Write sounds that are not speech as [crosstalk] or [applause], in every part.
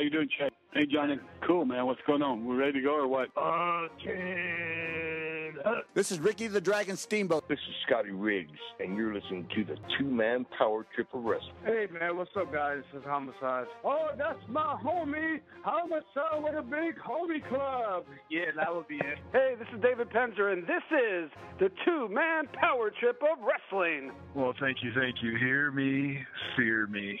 How you doing, Chad? Hey, Johnny. Cool, man. What's going on? We're ready to go or what? Uh, This is Ricky the Dragon Steamboat. This is Scotty Riggs, and you're listening to the two-man power trip of wrestling. Hey, man, what's up, guys? This is Homicide. Oh, that's my homie, Homicide with a big homie club. Yeah, that would be it. Hey, this is David Penzer, and this is the two-man power trip of wrestling. Well, thank you, thank you. Hear me, fear me.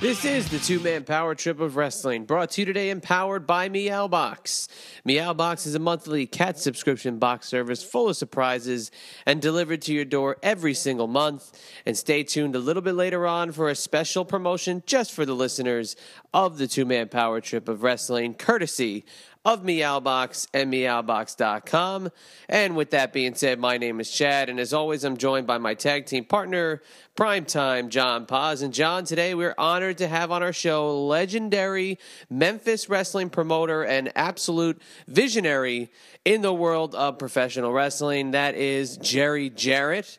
This is the two man power trip of wrestling, brought to you today and powered by Meowbox. Meowbox is a monthly cat subscription box service full of surprises and delivered to your door every single month. And stay tuned a little bit later on for a special promotion just for the listeners of the two man power trip of wrestling, courtesy of Meowbox and Meowbox.com. And with that being said, my name is Chad, and as always, I'm joined by my tag team partner, Primetime John Paz. And John, today we're honored to have on our show legendary Memphis wrestling promoter and absolute visionary in the world of professional wrestling. That is Jerry Jarrett.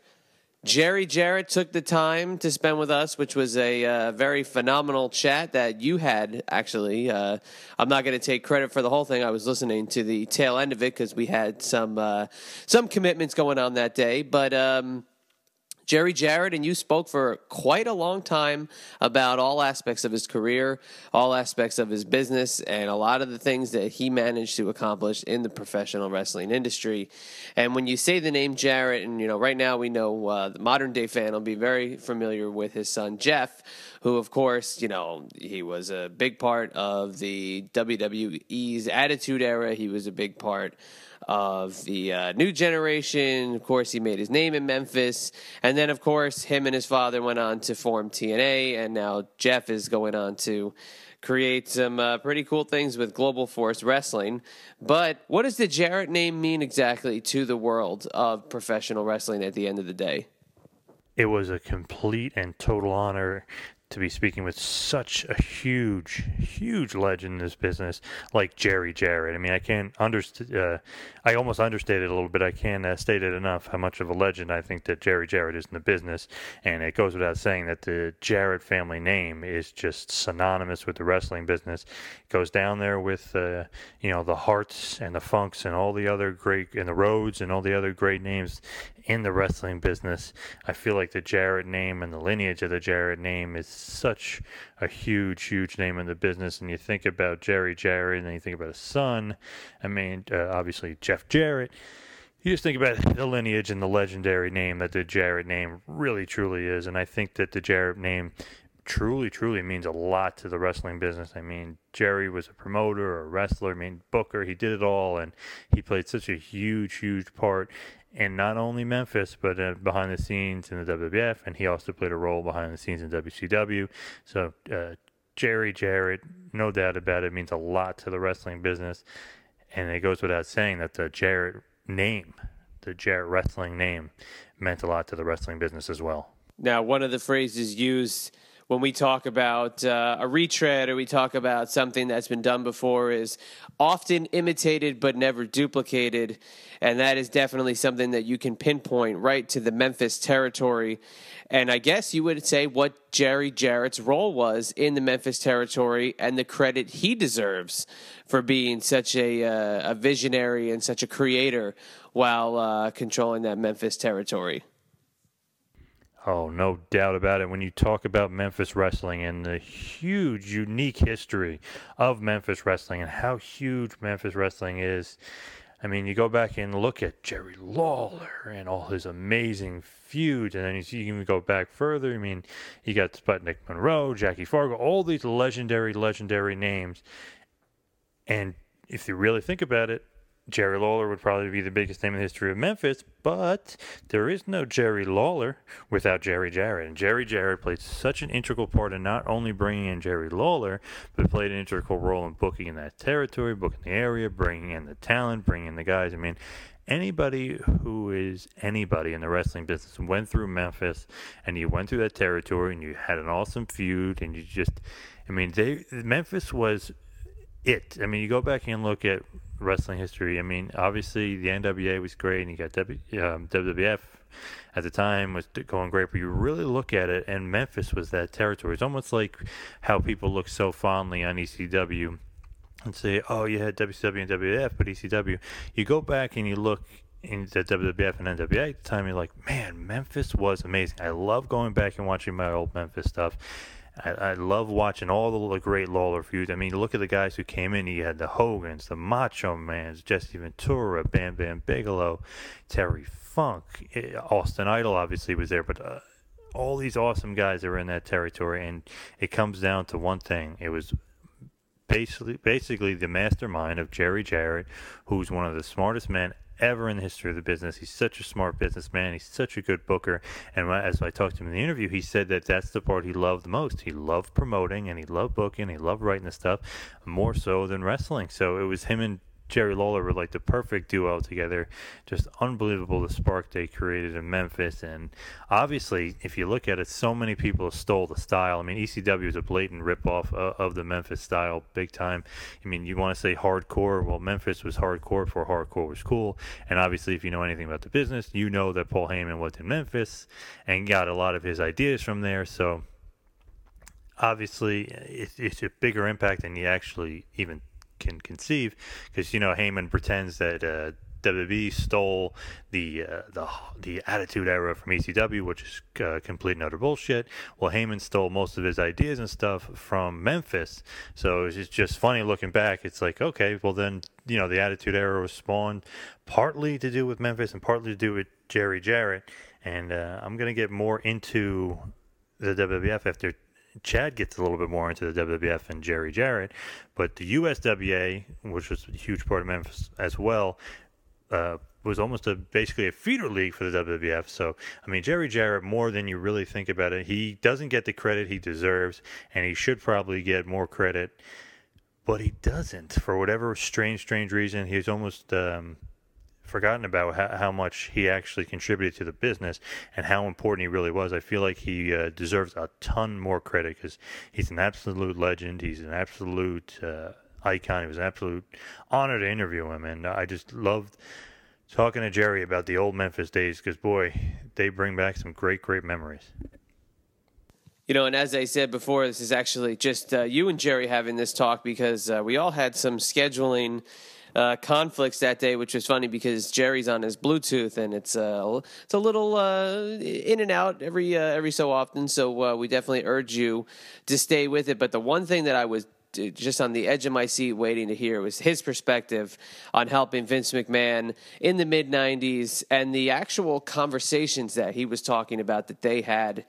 Jerry Jarrett took the time to spend with us, which was a uh, very phenomenal chat that you had, actually. Uh, I'm not going to take credit for the whole thing. I was listening to the tail end of it because we had some, uh, some commitments going on that day. But. Um, Jerry Jarrett, and you spoke for quite a long time about all aspects of his career, all aspects of his business, and a lot of the things that he managed to accomplish in the professional wrestling industry. And when you say the name Jarrett, and you know, right now we know uh, the modern day fan will be very familiar with his son Jeff, who, of course, you know, he was a big part of the WWE's Attitude Era. He was a big part of the uh, new generation. Of course, he made his name in Memphis. And then, of course, him and his father went on to form TNA. And now Jeff is going on to create some uh, pretty cool things with Global Force Wrestling. But what does the Jarrett name mean exactly to the world of professional wrestling at the end of the day? It was a complete and total honor to be speaking with such a huge, huge legend in this business like Jerry Jarrett. I mean, I can't underst- uh, I almost understated a little bit. I can't uh, state it enough how much of a legend I think that Jerry Jarrett is in the business. And it goes without saying that the Jarrett family name is just synonymous with the wrestling business. It goes down there with, uh, you know, the Hearts and the Funks and all the other great, and the Rhodes and all the other great names in the wrestling business. I feel like the Jarrett name and the lineage of the Jarrett name is such a huge, huge name in the business. And you think about Jerry Jarrett, and then you think about his son. I mean, uh, obviously Jeff Jarrett. You just think about the lineage and the legendary name that the Jarrett name really, truly is. And I think that the Jarrett name truly, truly means a lot to the wrestling business. I mean, Jerry was a promoter, a wrestler, I mean, booker. He did it all, and he played such a huge, huge part in not only Memphis, but uh, behind the scenes in the WWF, and he also played a role behind the scenes in WCW. So, uh, Jerry Jarrett, no doubt about it, means a lot to the wrestling business. And it goes without saying that the Jarrett name, the Jarrett wrestling name, meant a lot to the wrestling business as well. Now, one of the phrases used when we talk about uh, a retread or we talk about something that's been done before is often imitated but never duplicated. And that is definitely something that you can pinpoint right to the Memphis territory. And I guess you would say what Jerry Jarrett's role was in the Memphis territory and the credit he deserves for being such a, uh, a visionary and such a creator while uh, controlling that Memphis territory. Oh, no doubt about it. When you talk about Memphis wrestling and the huge, unique history of Memphis wrestling and how huge Memphis wrestling is, I mean, you go back and look at Jerry Lawler and all his amazing feuds, and then you, you can go back further. I mean, you got Sputnik Monroe, Jackie Fargo, all these legendary, legendary names. And if you really think about it, Jerry Lawler would probably be the biggest name in the history of Memphis, but there is no Jerry Lawler without Jerry Jarrett. And Jerry Jarrett played such an integral part in not only bringing in Jerry Lawler, but played an integral role in booking in that territory, booking the area, bringing in the talent, bringing in the guys. I mean, anybody who is anybody in the wrestling business went through Memphis and you went through that territory and you had an awesome feud and you just, I mean, they Memphis was it. I mean, you go back and look at wrestling history. I mean, obviously the NWA was great, and you got w, um, WWF at the time was going great. But you really look at it, and Memphis was that territory. It's almost like how people look so fondly on ECW and say, "Oh, you had WCW and WWF, but ECW." You go back and you look in the WWF and NWA at the time. You're like, "Man, Memphis was amazing." I love going back and watching my old Memphis stuff I, I love watching all the great Lawler feuds. I mean, look at the guys who came in. You had the Hogans, the Macho Mans, Jesse Ventura, Bam Bam Bigelow, Terry Funk, eh, Austin Idol obviously was there, but uh, all these awesome guys that were in that territory. And it comes down to one thing: it was basically basically the mastermind of Jerry Jarrett, who's one of the smartest men ever in the history of the business. He's such a smart businessman. He's such a good booker. And as I talked to him in the interview, he said that that's the part he loved the most. He loved promoting and he loved booking. He loved writing the stuff more so than wrestling. So it was him and Jerry Lawler were like the perfect duo together. Just unbelievable the spark they created in Memphis. And obviously, if you look at it, so many people stole the style. I mean, ECW is a blatant ripoff of, of the Memphis style, big time. I mean, you want to say hardcore? Well, Memphis was hardcore before hardcore was cool. And obviously, if you know anything about the business, you know that Paul Heyman was in Memphis and got a lot of his ideas from there. So obviously, it's, it's a bigger impact than you actually even can conceive, because you know Heyman pretends that uh, WWE stole the uh, the the Attitude Era from ECW, which is uh, complete and utter bullshit. Well, Heyman stole most of his ideas and stuff from Memphis, so it's just funny looking back. It's like, okay, well then you know the Attitude Era was spawned partly to do with Memphis and partly to do with Jerry Jarrett, and uh, I'm gonna get more into the WWF after Chad gets a little bit more into the WWF and Jerry Jarrett, but the USWA, which was a huge part of Memphis as well, uh, was almost a basically a feeder league for the WWF. So I mean, Jerry Jarrett, more than you really think about it, he doesn't get the credit he deserves, and he should probably get more credit, but he doesn't for whatever strange, strange reason. He's almost um, forgotten about how, how, much he actually contributed to the business and how important he really was. I feel like he uh, deserves a ton more credit because he's an absolute legend. He's an absolute uh, icon. It was an absolute honor to interview him, and I just loved talking to Jerry about the old Memphis days because boy, they bring back some great, great memories. You know, and as I said before, this is actually just uh, you and Jerry having this talk because uh, we all had some scheduling uh, conflicts that day, which was funny because Jerry's on his Bluetooth and it's uh, it's a little uh, in and out every uh, every so often. So uh, we definitely urge you to stay with it. But the one thing that I was uh, just on the edge of my seat waiting to hear was his perspective on helping Vince McMahon in the mid 90s and the actual conversations that he was talking about that they had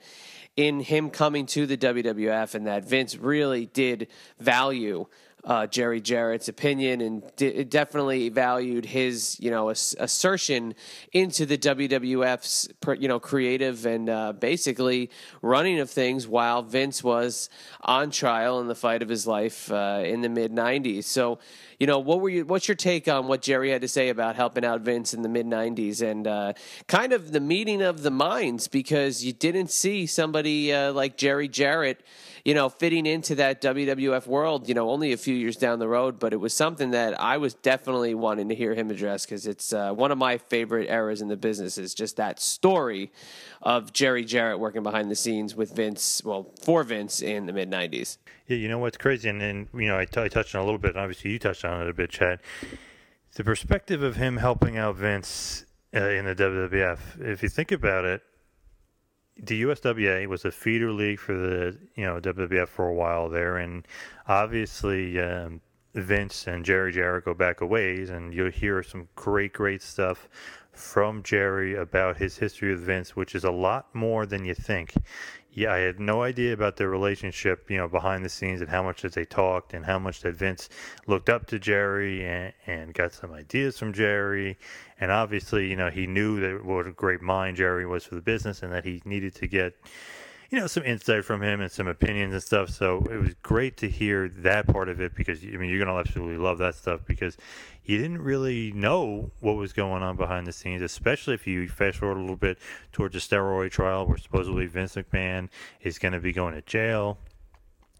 in him coming to the WWF and that Vince really did value uh, Jerry Jarrett's opinion and d- definitely valued his, you know, ass- assertion into the WWF's, you know, creative and uh, basically running of things while Vince was on trial in the fight of his life uh, in the mid '90s. So, you know, what were you? What's your take on what Jerry had to say about helping out Vince in the mid '90s and uh, kind of the meeting of the minds? Because you didn't see somebody uh, like Jerry Jarrett you know, fitting into that WWF world, you know, only a few years down the road, but it was something that I was definitely wanting to hear him address because it's uh, one of my favorite eras in the business is just that story of Jerry Jarrett working behind the scenes with Vince, well, for Vince in the mid 90s. Yeah, you know what's crazy, and, and you know, I, t- I touched on a little bit, and obviously you touched on it a bit, Chad. The perspective of him helping out Vince uh, in the WWF, if you think about it, the USWA was a feeder league for the you know WWF for a while there, and obviously um, Vince and Jerry Jarrett go back a ways, and you'll hear some great, great stuff from Jerry about his history with Vince, which is a lot more than you think. Yeah, I had no idea about their relationship, you know, behind the scenes and how much that they talked and how much that Vince looked up to Jerry and, and got some ideas from Jerry. And obviously, you know, he knew that what a great mind Jerry was for the business and that he needed to get, you know, some insight from him and some opinions and stuff. So it was great to hear that part of it because, I mean, you're going to absolutely love that stuff because you didn't really know what was going on behind the scenes, especially if you fast forward a little bit towards the steroid trial where supposedly Vince McMahon is going to be going to jail.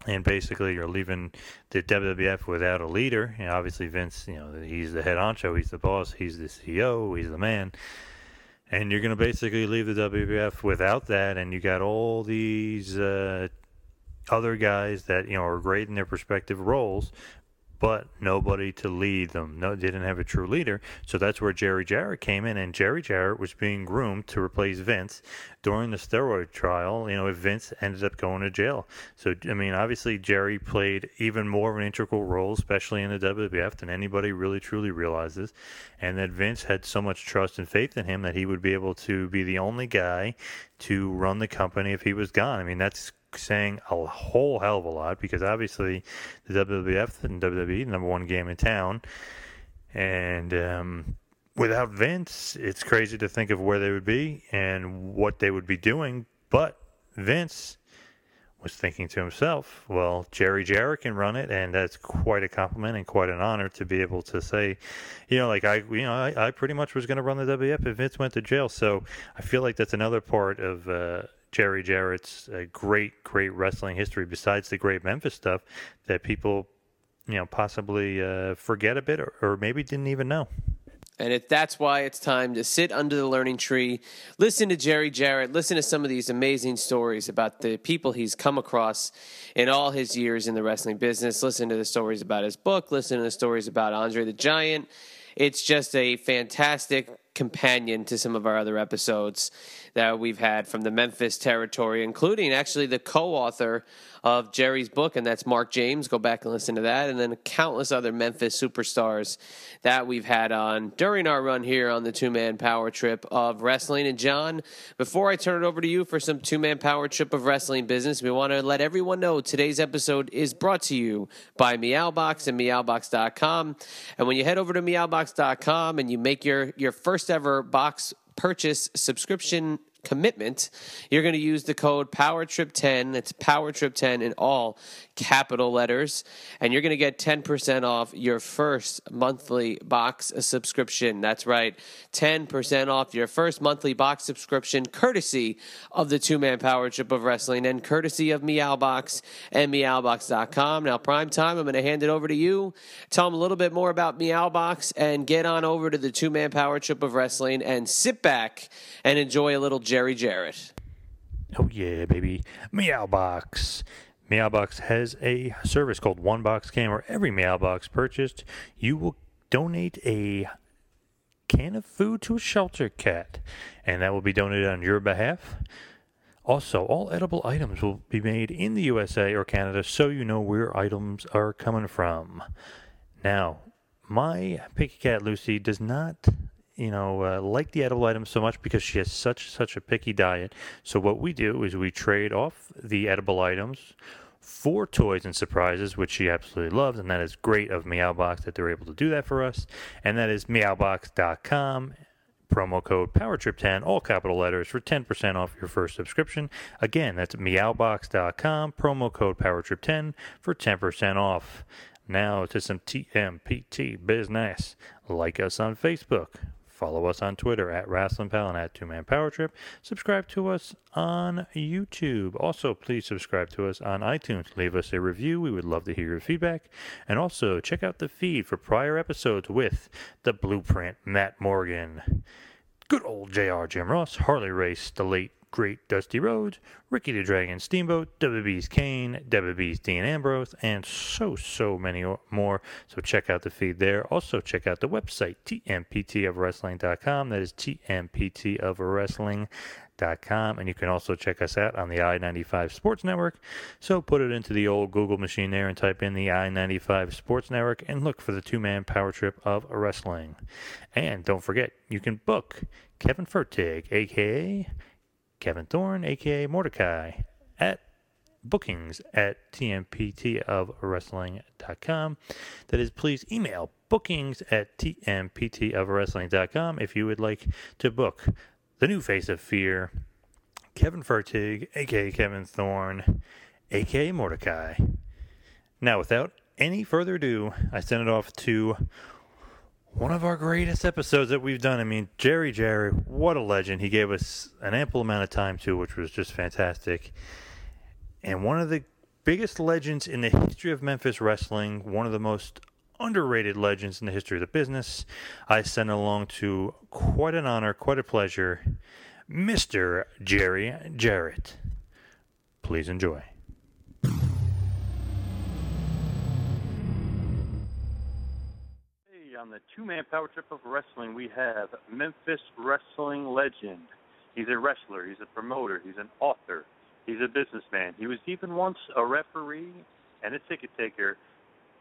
And basically, you're leaving the WWF without a leader. And obviously, Vince, you know, he's the head honcho, he's the boss, he's the CEO, he's the man and you're going to basically leave the WWF without that, and you got all these uh, other guys that you know are great in their respective roles, but nobody to lead them. No, didn't have a true leader. So that's where Jerry Jarrett came in, and Jerry Jarrett was being groomed to replace Vince during the steroid trial. You know, if Vince ended up going to jail. So I mean, obviously Jerry played even more of an integral role, especially in the WWF, than anybody really truly realizes, and that Vince had so much trust and faith in him that he would be able to be the only guy to run the company if he was gone. I mean, that's saying a whole hell of a lot because obviously the WWF and WWE, the number one game in town, and um, without Vince, it's crazy to think of where they would be and what they would be doing. But Vince was thinking to himself, well, Jerry Jarrett can run it, and that's quite a compliment and quite an honor to be able to say, you know, like I, you know, I, I pretty much was going to run the WWF if Vince went to jail. So I feel like that's another part of. Uh, Jerry Jarrett's uh, great, great wrestling history, besides the great Memphis stuff, that people, you know, possibly uh, forget a bit or, or maybe didn't even know. And it, that's why it's time to sit under the learning tree, listen to Jerry Jarrett, listen to some of these amazing stories about the people he's come across in all his years in the wrestling business. Listen to the stories about his book, listen to the stories about Andre the Giant. It's just a fantastic companion to some of our other episodes that we've had from the Memphis territory, including actually the co author of Jerry's book, and that's Mark James. Go back and listen to that. And then countless other Memphis superstars that we've had on during our run here on the two man power trip of wrestling. And John, before I turn it over to you for some two man power trip of wrestling business, we want to let everyone know today's episode is brought to you by Meowbox and Meowbox.com. And when you head over to Meowbox.com and you make your, your first ever box purchase subscription commitment, you're going to use the code PowerTrip10. That's PowerTrip10 in all capital letters, and you're going to get 10% off your first monthly box subscription. That's right, 10% off your first monthly box subscription, courtesy of the two man power trip of wrestling and courtesy of Meowbox and Meowbox.com. Now, prime time, I'm going to hand it over to you. Tell them a little bit more about Meowbox and get on over to the two man power trip of wrestling and sit back and enjoy a little Jerry Jarrett. Oh yeah, baby. Meowbox. Meowbox has a service called One Box Can where every Meowbox purchased, you will donate a can of food to a shelter cat, and that will be donated on your behalf. Also, all edible items will be made in the USA or Canada so you know where items are coming from. Now, my picky cat Lucy does not you know, uh, like the edible items so much because she has such such a picky diet. So what we do is we trade off the edible items for toys and surprises, which she absolutely loves, and that is great of Meowbox that they're able to do that for us. And that is meowbox.com promo code PowerTrip10, all capital letters, for 10% off your first subscription. Again, that's meowbox.com, promo code PowerTrip10 for 10% off. Now to some TMPT business. Like us on Facebook. Follow us on Twitter at Wrestling Pal and at Two Man Power Trip. Subscribe to us on YouTube. Also, please subscribe to us on iTunes. Leave us a review. We would love to hear your feedback. And also, check out the feed for prior episodes with the Blueprint Matt Morgan, good old JR Jim Ross, Harley Race, the late great Dusty Rhodes, Ricky the Dragon Steamboat, WB's Kane, WB's Dean Ambrose, and so, so many more. So check out the feed there. Also, check out the website, tmptofwrestling.com. That is tmptofwrestling.com. And you can also check us out on the I 95 Sports Network. So put it into the old Google machine there and type in the I 95 Sports Network and look for the two man power trip of wrestling. And don't forget, you can book Kevin Fertig, aka Kevin Thorne, aka Mordecai, at bookings at tmptofwrestling.com. That is, please email bookings at tmptofwrestling.com if you would like to book the new face of fear, Kevin Fertig, aka Kevin Thorne, aka Mordecai. Now, without any further ado, I send it off to one of our greatest episodes that we've done. I mean, Jerry Jerry, what a legend. He gave us an ample amount of time too, which was just fantastic. And one of the biggest legends in the history of Memphis wrestling, one of the most underrated legends in the history of the business. I send along to quite an honor, quite a pleasure, Mr. Jerry Jarrett. Please enjoy. On the two man power trip of wrestling, we have Memphis wrestling legend. He's a wrestler, he's a promoter, he's an author, he's a businessman. He was even once a referee and a ticket taker.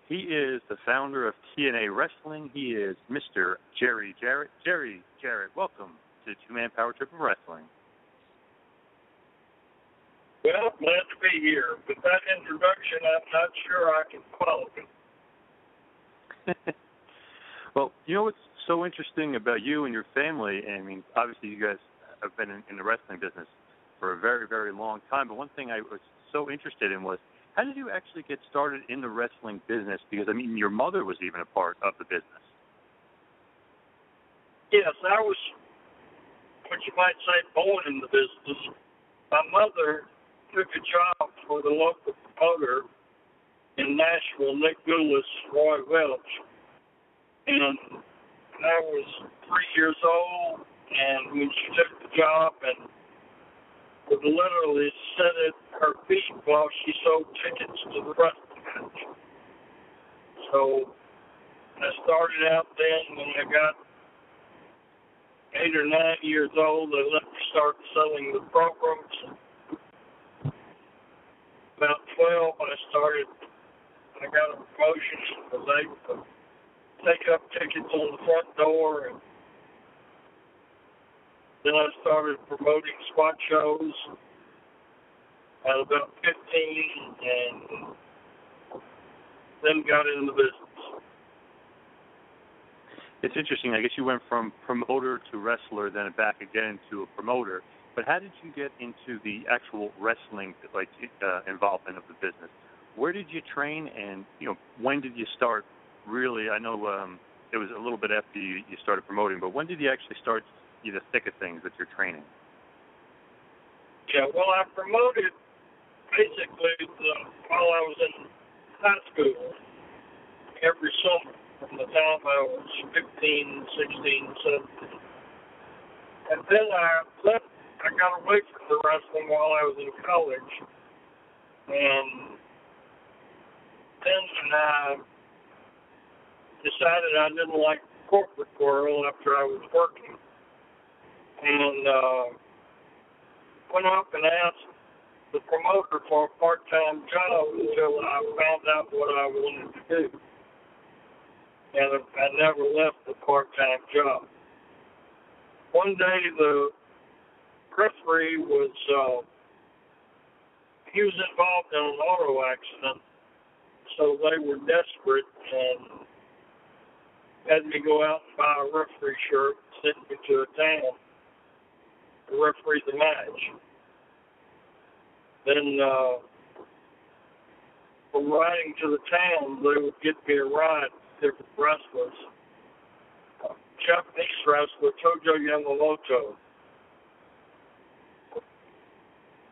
He is the founder of TNA Wrestling. He is Mr. Jerry Jarrett. Jerry Jarrett, welcome to Two Man Power Trip of Wrestling. Well, glad to be here. With that introduction, I'm not sure I can follow. [laughs] Well, you know what's so interesting about you and your family? I mean, obviously you guys have been in, in the wrestling business for a very, very long time. But one thing I was so interested in was how did you actually get started in the wrestling business? Because I mean, your mother was even a part of the business. Yes, I was what you might say born in the business. My mother took a job for the local promoter in Nashville, Nick Gulas, Roy Welch and I was three years old, and when she took the job and would literally sit at her feet while she sold tickets to the match. So I started out then when I got eight or nine years old. I let me start selling the programs. About 12, I started, I got a promotion and was able to take up tickets on the front door and then I started promoting spot shows at about 15 and then got into the business. It's interesting. I guess you went from promoter to wrestler, then back again to a promoter. But how did you get into the actual wrestling like uh, involvement of the business? Where did you train, and you know when did you start really, I know um, it was a little bit after you, you started promoting, but when did you actually start you the thick of things with your training? Yeah, well, I promoted basically the, while I was in high school every summer from the time I was 15, 16, 17. And then I left, I got away from the wrestling while I was in college. And then I decided I didn't like corporate world after I was working, and uh, went up and asked the promoter for a part-time job until I found out what I wanted to do, and I never left the part-time job. One day the referee was uh, he was involved in an auto accident, so they were desperate and had me go out and buy a referee shirt, send me to a town to referee the match. Then uh, from riding to the town, they would get me a ride with different wrestlers. Japanese wrestler Tojo Yamamoto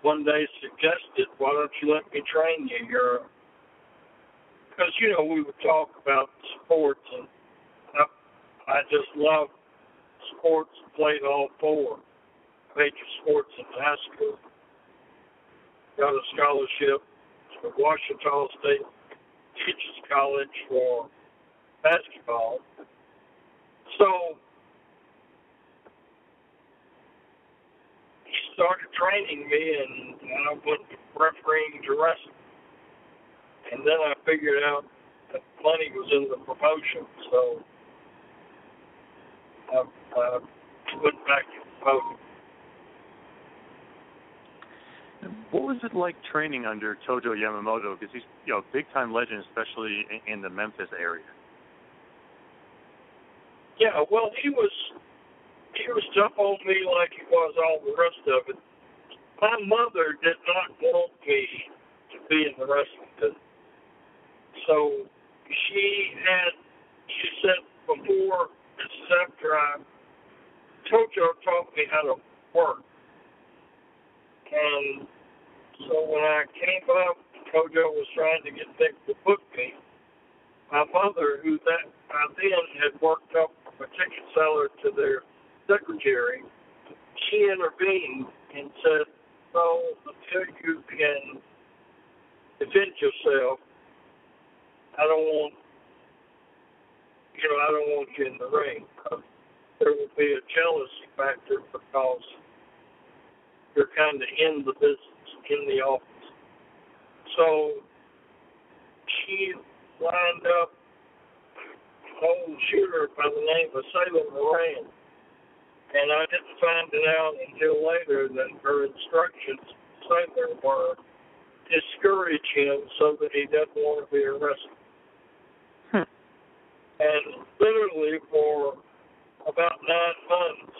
one day suggested, "Why don't you let me train you? You're because you know we would talk about sports, and I just love sports. Played all four major sports in high school. Got a scholarship to Washington State Teachers College for basketball. So he started training me, and I went refereeing to wrestling. And then I figured out that money was in the promotion, so I, I went back to promoting. What was it like training under Tojo Yamamoto? Because he's you know big time legend, especially in, in the Memphis area. Yeah, well, he was he was tough on me like he was all the rest of it. My mother did not want me to be in the wrestling business, so she had she said before is after I Tojo taught me how to work. And so when I came up, Tojo was trying to get Dick to book me. My mother, who that by then had worked up a ticket seller to their secretary, she intervened and said, "No, until you can defend yourself, I don't want, you know, I don't want you in the ring. There will be a jealousy factor because." you're kind of in the business, in the office. So she lined up an old shooter by the name of Sailor Moran. And I didn't find it out until later that her instructions to Sailor were discourage him so that he doesn't want to be a wrestler. Hmm. And literally for about nine months,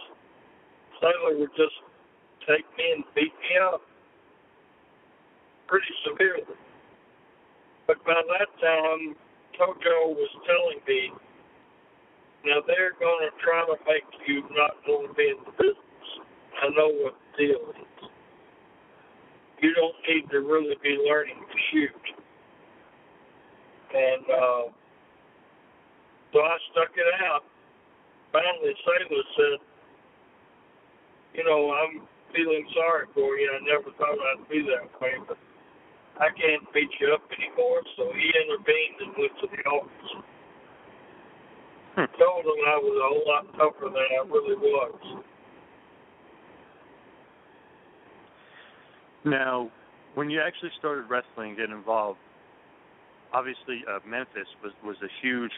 Sailor would just take me and beat me up pretty severely. But by that time, Tojo was telling me, now they're going to try to make you not want to be in the business. I know what the deal is. You don't need to really be learning to shoot. And uh, so I stuck it out. Finally, Sailor said, you know, I'm feeling sorry for you. I never thought I'd be that way, but I can't beat you up anymore. So he intervened and went to the office. Hmm. Told him I was a whole lot tougher than I really was. Now, when you actually started wrestling, get involved, obviously uh, Memphis was was a huge,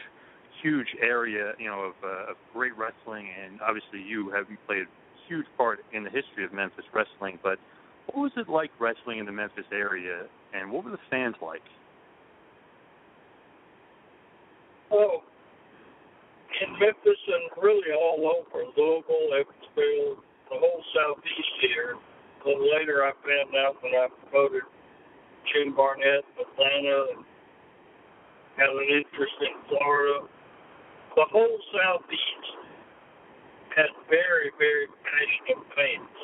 huge area, you know, of, uh, of great wrestling, and obviously you have played a huge part in the history of Memphis wrestling. But what was it like wrestling in the Memphis area, and what were the fans like? Oh, in Memphis and really all over Louisville, Evansville, the whole southeast here. And later I found out when I promoted Jim Barnett Atlanta and had an interest in Florida. The whole southeast had very, very passionate fans.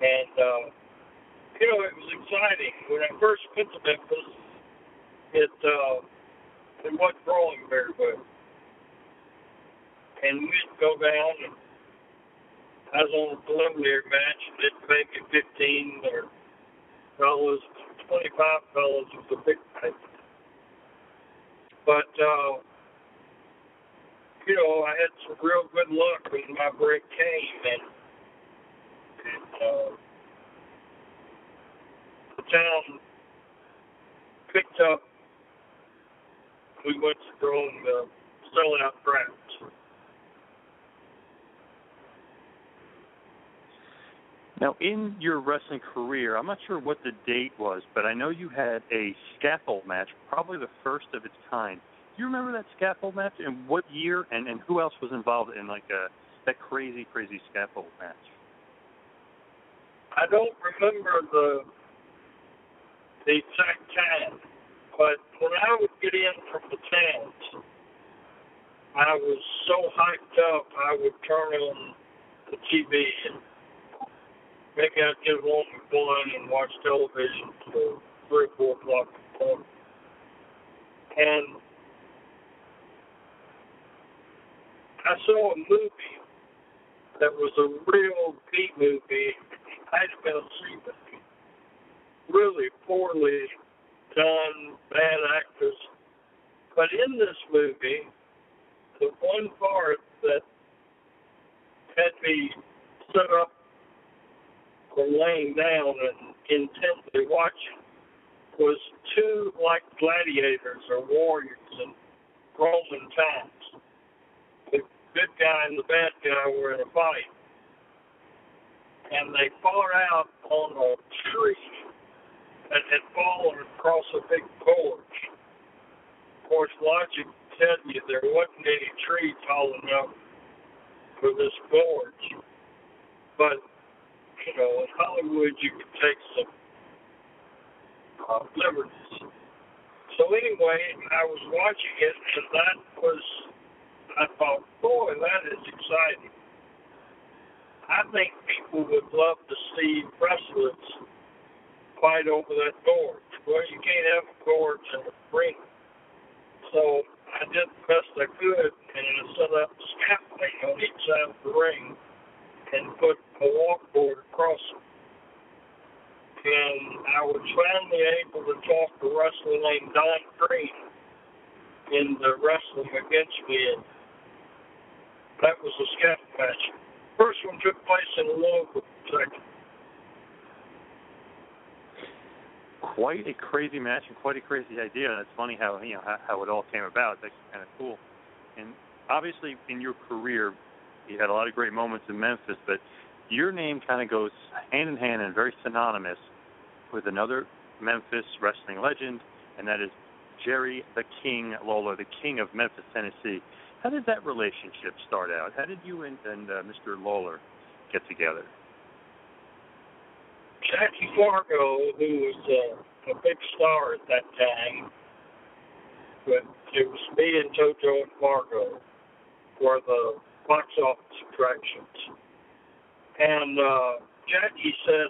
And, uh, you know, it was exciting. When I first went to Memphis, it, uh, it wasn't growing very well. And we'd go down and I was on a preliminary match and it maybe 15 or fellas, 25 fellas was a big fight. But, uh, you know, I had some real good luck when my break came and, and uh, the town picked up. We went to throwing the sellout crowds. Now, in your wrestling career, I'm not sure what the date was, but I know you had a scaffold match, probably the first of its kind. You remember that scaffold match and what year and, and who else was involved in like a that crazy, crazy scaffold match? I don't remember the the exact time, but when I would get in from the towns, I was so hyped up I would turn on the TV and maybe I'd get home at one and watch television till three or four o'clock in the morning. And I saw a movie that was a real B movie. I'd been a secret. Really poorly done, bad actors. But in this movie, the one part that had me set up for laying down and intently watching was two like gladiators or warriors in Roman times. Good guy and the bad guy were in a fight. And they fought out on a tree that had fallen across a big gorge. Of course, logic tell you there wasn't any tree tall enough for this gorge. But, you know, in Hollywood you could take some uh, liberties. So anyway, I was watching it and that was, I thought, boy, that is exciting. I think people would love to see wrestlers fight over that gorge. Well, you can't have a gorge in the ring. So I did the best I could and I set up scaffolding on each side of the ring and put a walkboard across it. And I was finally able to talk to a wrestler named Don Green in the Wrestling Against Me. That was a scaffold match. First one took place in Louisville, Kentucky. quite a crazy match and quite a crazy idea. It's funny how you know how, how it all came about. That's kind of cool. And obviously, in your career, you had a lot of great moments in Memphis, but your name kind of goes hand in hand and very synonymous with another Memphis wrestling legend, and that is Jerry the King Lawler, the King of Memphis, Tennessee. How did that relationship start out? How did you and, and uh, Mr. Lawler get together? Jackie Fargo, who was uh, a big star at that time, but it was me and JoJo and Fargo were the box office attractions. And uh, Jackie said,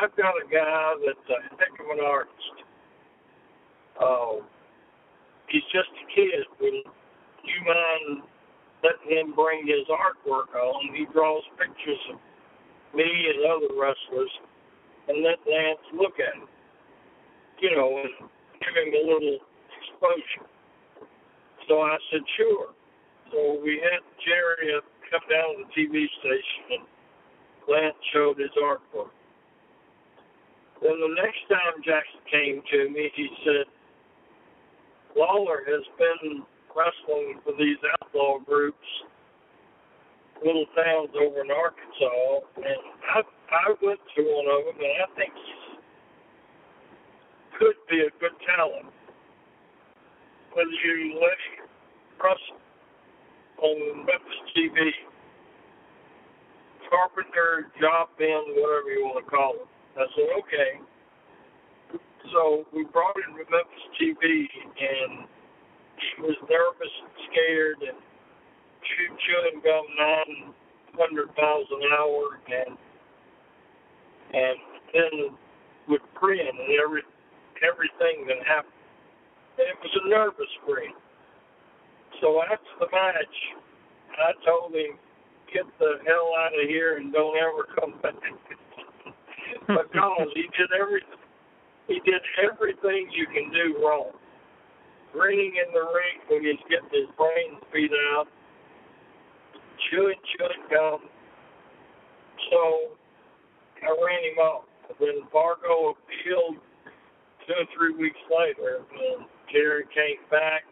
I've got a guy that's a heck of an artist. Uh, he's just a kid. Would you mind letting him bring his artwork on? He draws pictures of me and other wrestlers and let Lance look at him, you know, and give him a little exposure. So I said, sure. So we had Jerry come down to the TV station and Lance showed his artwork. Then the next time Jackson came to me, he said, Lawler has been wrestling for these outlaw groups little towns over in Arkansas, and I I went to one of them, and I think he could be a good talent. Whether you let him on Memphis TV, carpenter, job man, whatever you want to call it. I said, okay. So we brought to Memphis TV, and he was nervous and scared, and chew, chewing gum 900 miles an hour and and then would grin and every everything that happened. And it was a nervous grin. So after the match, I told him, "Get the hell out of here and don't ever come back." [laughs] because he did everything. He did everything you can do wrong. Grinning in the ring when he's getting his brains beat out chewing, chewing gum. So I ran him off. Then Fargo appealed two or three weeks later, and Jerry came back,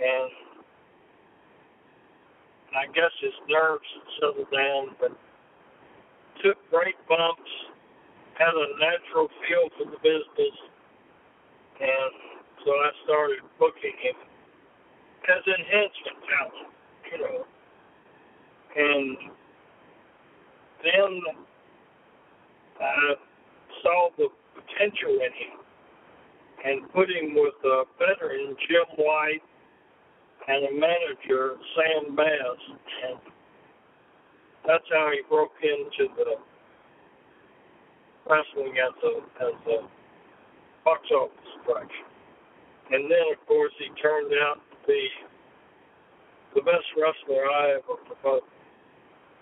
and I guess his nerves settled down, but took great bumps, had a natural feel for the business, and so I started booking him as enhancement talent, you know. And then I saw the potential in him and put him with a veteran, Jim White, and a manager, Sam Bass. And that's how he broke into the wrestling as a, as a box office attraction. And then, of course, he turned out to be the best wrestler I ever promoted.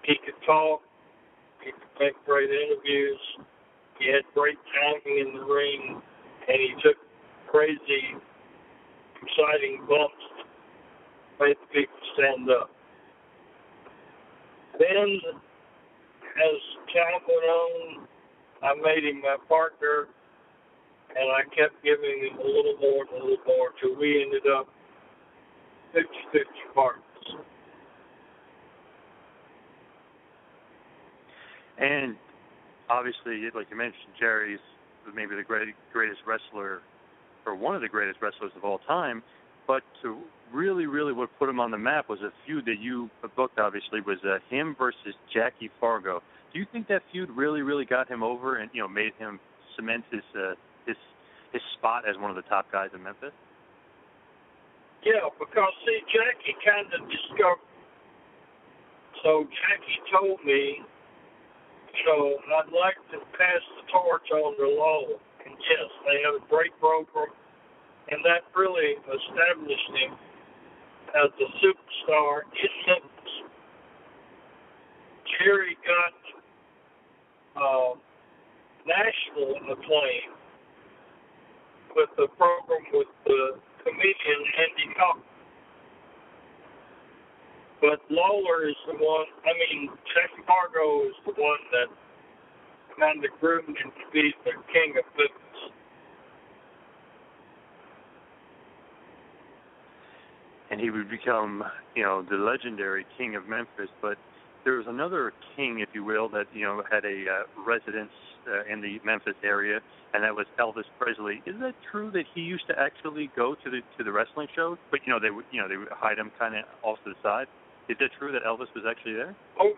He could talk, he could make great interviews, he had great timing in the ring, and he took crazy, exciting bumps to make people stand up. Then, as time went on, I made him my partner, and I kept giving him a little more and a little more till we ended up 50 50 partners. And obviously, like you mentioned, Jerry's maybe the great, greatest wrestler, or one of the greatest wrestlers of all time. But to really, really what put him on the map was a feud that you booked. Obviously, was uh, him versus Jackie Fargo. Do you think that feud really, really got him over and you know made him cement his uh, his his spot as one of the top guys in Memphis? Yeah, because see, Jackie kind of discovered. So Jackie told me, know, I'd like to pass the torch on to Lawler. And yes, they have a great program, and that really established him as a superstar in Memphis. Jerry got uh, national acclaim with the program with the comedian Andy Kaufman. But Lawler is the one, I mean, Jackie Fargo is the one that kind of groomed him to be the king of Memphis. And he would become, you know, the legendary king of Memphis. But there was another king, if you will, that you know had a uh, residence uh, in the Memphis area, and that was Elvis Presley. Is that true that he used to actually go to the to the wrestling shows? But you know they would you know they would hide him kind of off to the side. Is that true that Elvis was actually there? Oh,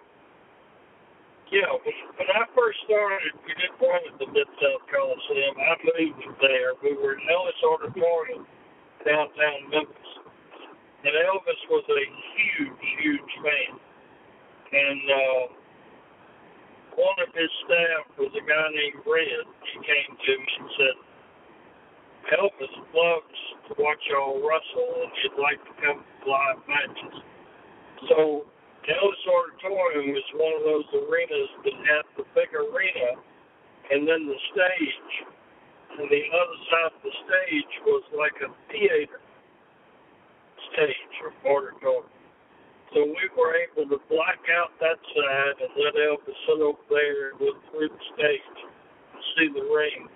yeah. When I first started, we didn't run at the Mid South Coliseum. I moved there. We were in Ellis Auditorium, downtown Memphis, and Elvis was a huge, huge fan. And uh, one of his staff was a guy named Red. He came to me and said, Elvis loves to watch y'all wrestle, and he'd like to come to live matches. So Ellis Auditorium is one of those arenas that had the big arena and then the stage. And the other side of the stage was like a theater stage or auditorium. So we were able to black out that side and let Elvis sit over there and look through the stage and see the ring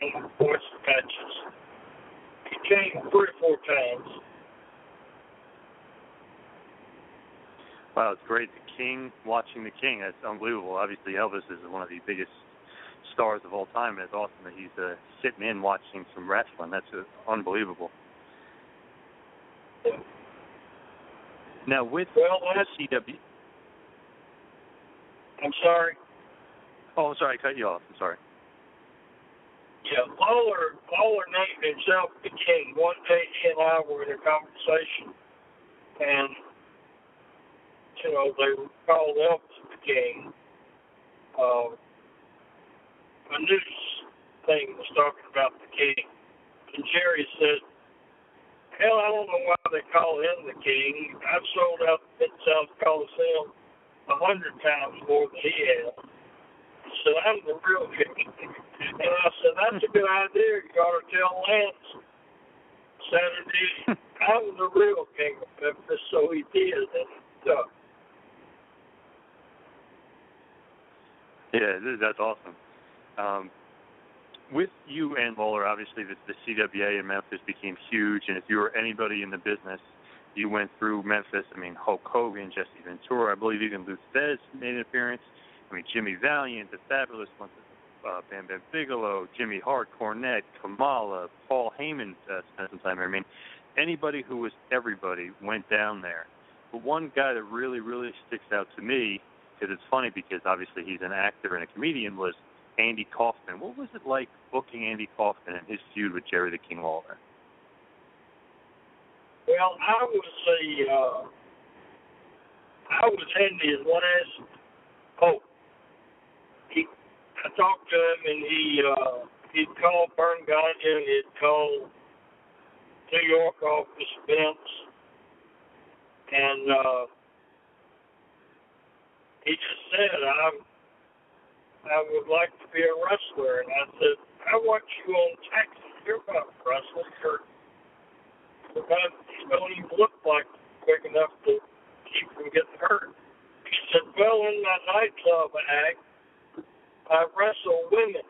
and watch the matches. He came three or four times. Wow, it's great. The King watching the King. That's unbelievable. Obviously, Elvis is one of the biggest stars of all time, and it's awesome that he's uh, sitting in watching some wrestling. That's uh, unbelievable. Now, with well, the CW. I'm sorry. Oh, I'm sorry. I cut you off. I'm sorry. Yeah, Lawler, Lawler named himself the king. One day he and I were in a conversation, and you know they were called Elvis the king. Uh, a news thing was talking about the king, and Jerry said, "Hell, I don't know why they call him the king. I've sold out the South Coliseum a hundred times more than he has." He said, "I'm the real king." And I said, that's a good idea. You ought to tell Lance Saturday, [laughs] I'm the real king of Memphis. So he did. And, uh, Yeah, that's awesome. Um, with you and Lawler, obviously the, the CWA in Memphis became huge, and if you were anybody in the business, you went through Memphis. I mean, Hulk Hogan, Jesse Ventura, I believe even Lou Thesz made an appearance. I mean, Jimmy Valiant, the Fabulous Ones, uh, Bam Bam Bigelow, Jimmy Hart, Cornette, Kamala, Paul Heyman uh, spent some time there. I mean, anybody who was everybody went down there. But one guy that really, really sticks out to me, because it's funny because obviously he's an actor and a comedian, was Andy Kaufman. And what was it like booking Andy Kaufman and his feud with Jerry the King Lawler? Well, I was a, uh, I was Andy's last hope. He, I talked to him and he, uh, he'd call Verne Gagne and he'd call New York office Vince, and uh, he just said, "I'm, I would like to be a wrestler," and I said, "I watch you on Taxi. You're not wrestling. You're because you don't even look like quick enough to keep from getting hurt." He said, "Well, in my nightclub act, I wrestle women.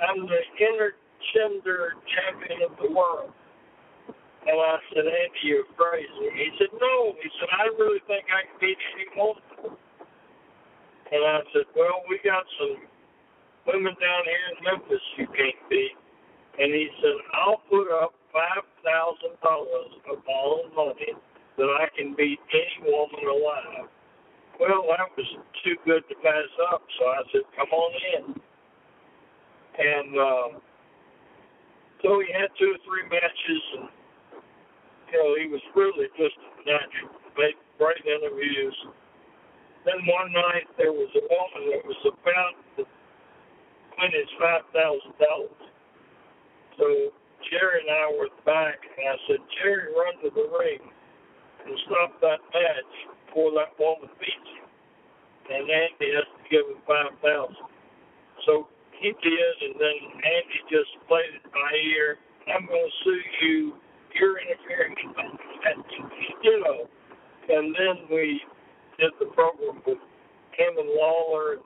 I'm the intergender champion of the world." And I said, Andy, you're crazy. He said, No. He said, I really think I can beat anyone. And I said, Well, we got some women down here in Memphis you can't beat. And he said, I'll put up five thousand dollars of my own money that I can beat any woman alive. Well, that was too good to pass up, so I said, Come on in. And uh, so he had two or three matches and you know, he was really just natural. Made great interviews. Then one night there was a woman that was about to win his five thousand dollars. So Jerry and I were back, and I said, Jerry, run to the ring and stop that match before that woman beats him. And Andy has to give him five thousand. So he did, and then Andy just played it by ear. I'm going to sue you you're interfering and you know and then we did the program with and Lawler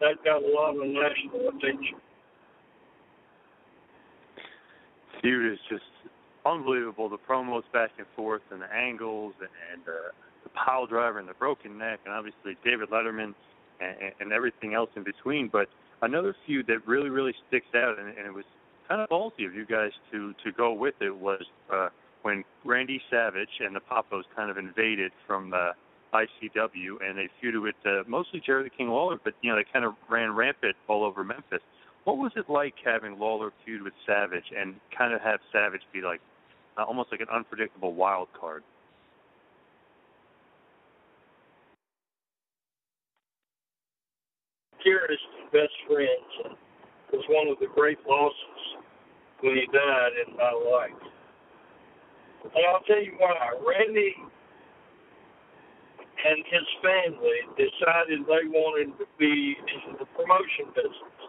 that got a lot of national attention. Feud is just unbelievable. The promos back and forth and the angles and, and uh, the pile driver and the broken neck and obviously David Letterman and, and everything else in between. But another feud that really, really sticks out and, and it was kind of ballsy of you guys to to go with it was uh, when Randy Savage and the Poffos kind of invaded from uh, ICW and they feuded with uh, mostly Jerry the King Lawler, but you know they kind of ran rampant all over Memphis. What was it like having Lawler feud with Savage and kind of have Savage be like uh, almost like an unpredictable wild card? Jerry's best friends was one of the great losses when he died in my life. And I'll tell you why. Randy and his family decided they wanted to be in the promotion business.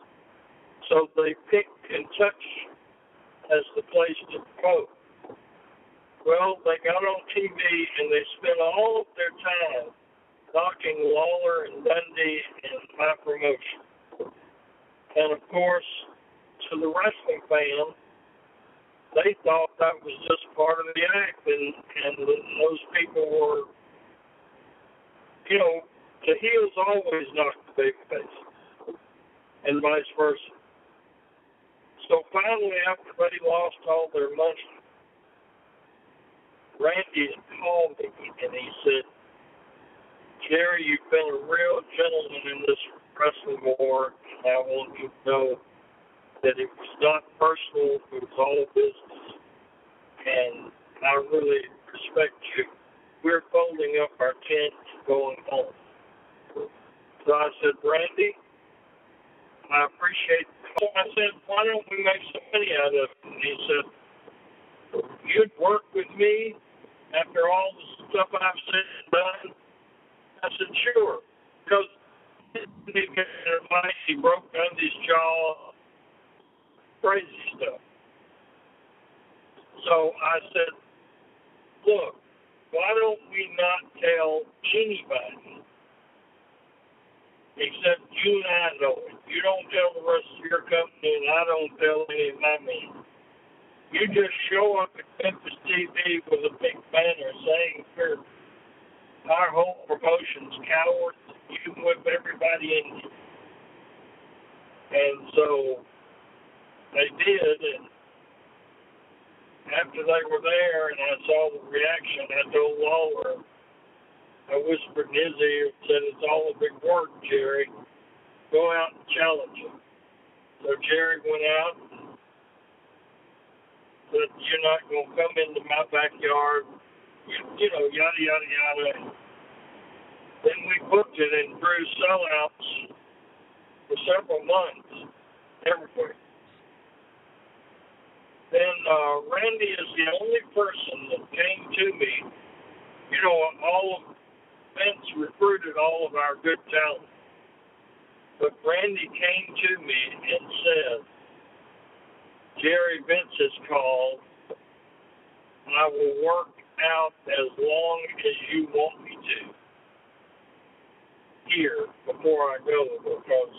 So they picked Kentucky as the place to promote. Well, they got on TV and they spent all of their time knocking Lawler and Dundee in my promotion. And of course, to the wrestling fan, they thought that was just part of the act, and and those people were, you know, the heels always knock the big face, and vice versa. So finally, after they lost all their money, Randy called me and he said, Jerry, you've been a real gentleman in this wrestling war. And I want you to know that it was not personal, it was all business. And I really respect you. We're folding up our tent going home. So I said, Randy, I appreciate it. I said, why don't we make some money out of it? And he said, you'd work with me after all the stuff I've said and done? I said, sure. Because he broke Dundee's jaw. Crazy stuff. So I said, look, why don't we not tell anybody except you and I know it? You don't tell the rest of your company, and I don't tell any of my men. You just show up at Memphis TV with a big banner saying we're our whole promotion's cowards You can whip everybody in you. And so they did, and after they were there and I saw the reaction, I told Lawler, I whispered in his ear and said, It's all a big work, Jerry. Go out and challenge him. So Jerry went out and said, You're not going to come into my backyard, you, you know, yada, yada, yada. Then we booked it and drew sellouts for several months everywhere. Then uh, Randy is the only person that came to me. You know, all of Vince recruited all of our good talent. But Randy came to me and said, Jerry Vince has called, I will work out as long as you want me to here before I go because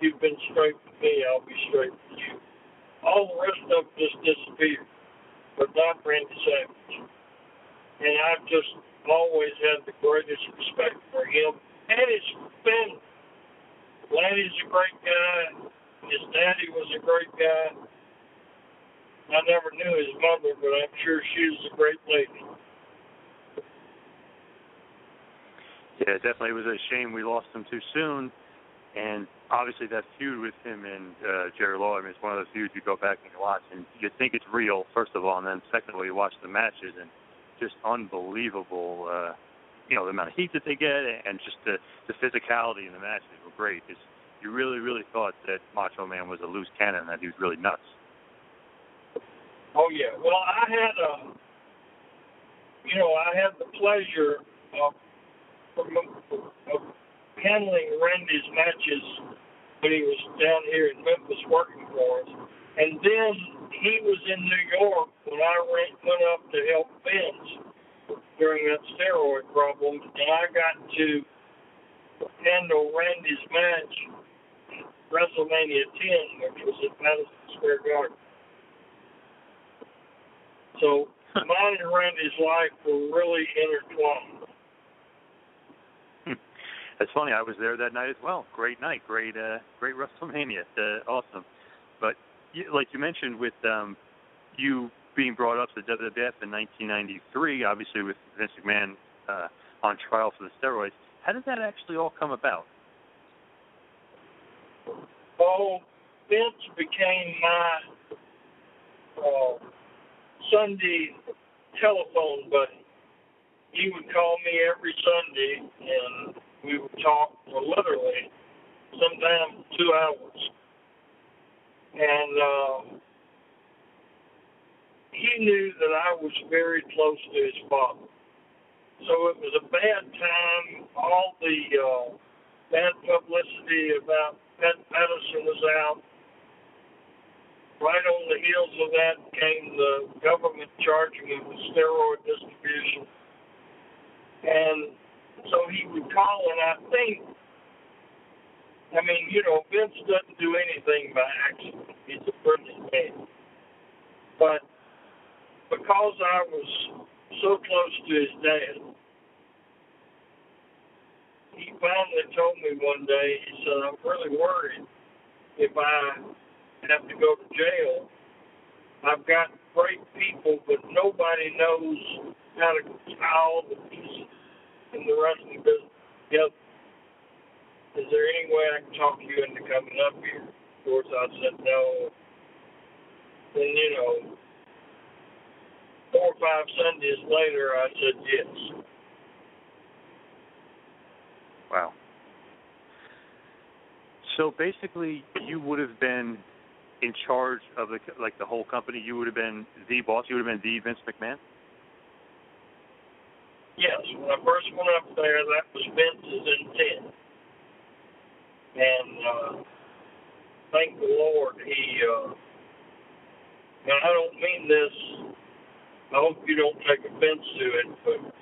you've been straight with me, I'll be straight with. All the rest of them just disappeared, but not Randy Savage. And I've just always had the greatest respect for him and his family. Lanny's a great guy. His daddy was a great guy. I never knew his mother, but I'm sure she was a great lady. Yeah, definitely. It was a shame we lost him too soon. And obviously, that feud with him and uh, Jerry Lawler, I mean, it's one of those feuds you go back and you watch, and you think it's real, first of all, and then secondly, you watch the matches, and just unbelievable, uh, you know, the amount of heat that they get, and just the, the physicality in the matches were great. It's, you really, really thought that Macho Man was a loose cannon, that he was really nuts. Oh yeah. Well, I had a, you know, I had the pleasure of, of handling Randy's matches when he was down here in Memphis working for us, and then he was in New York when I went went up to help Vince during that steroid problem, and I got to handle Randy's match WrestleMania 10, which was at Madison Square Garden. So mine and Randy's life were really intertwined. That's funny. I was there that night as well. Great night. Great, uh, great WrestleMania. Uh, awesome. But you, like you mentioned, with um, you being brought up to the WWF in 1993, obviously with Vince McMahon uh, on trial for the steroids, how did that actually all come about? Oh, Vince became my uh, Sunday telephone buddy. He would call me every Sunday, and we would talk for literally sometimes two hours. And uh, he knew that I was very close to his father. So it was a bad time. All the uh, bad publicity about Pat Patterson was out. Right on the heels of that came the government charging him with steroid distribution. And so he would call, and I think, I mean, you know, Vince doesn't do anything by accident. He's a brilliant man. But because I was so close to his dad, he finally told me one day, he said, I'm really worried if I have to go to jail. I've got great people, but nobody knows how to tie all the pieces in the wrestling business together. Is there any way I can talk you into coming up here? Of course, I said no. Then, you know, four or five Sundays later, I said yes. Wow. So basically, you would have been in charge of the like the whole company. You would have been the boss. You would have been the Vince McMahon. Yes, when I first went up there, that was Vince's intent, and uh, thank the Lord, he. Uh, now I don't mean this. I hope you don't take offense to it, but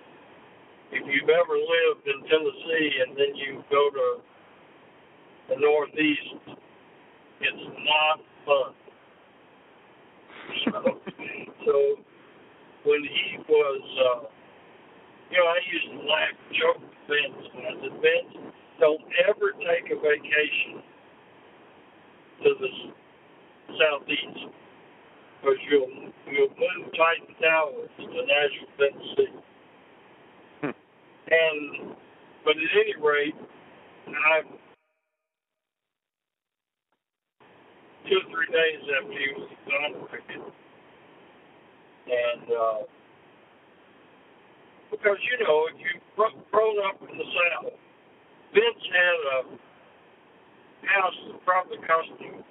if you've ever lived in Tennessee and then you go to the Northeast, it's not fun. [laughs] So, so when he was, uh, you know, I used to laugh, joke with Vince, and I said, Vince, don't ever take a vacation to the southeast because you'll you'll move Titan Towers to Nashville, Tennessee. and but at any rate, I two or three days after he was exonerated, and uh, because you know if you've grown up in the South, Vince had a house that probably cost him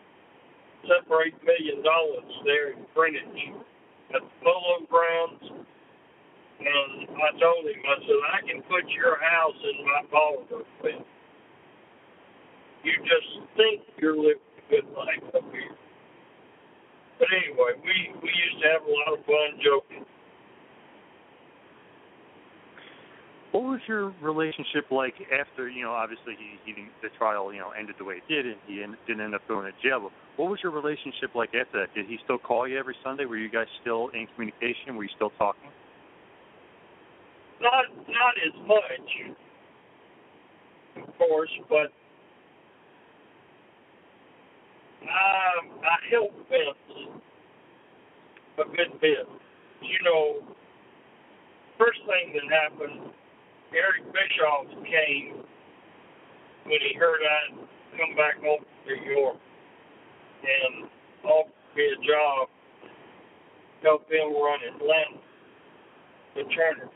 seven or eight million dollars there in Greenwich at the Polo Grounds. And I told him, I said, I can put your house in my ballroom. But you just think you're living a good life up here. But anyway, we, we used to have a lot of fun joking. What was your relationship like after you know? Obviously, he, he the trial you know ended the way it did, and he didn't end up going to jail. What was your relationship like after that? Did he still call you every Sunday? Were you guys still in communication? Were you still talking? Not not as much, of course, but um, I helped Vince a good bit. You know, first thing that happened, Eric Bischoff came when he heard I'd come back home to New York and offered me a job, help him run Atlanta, the Turner.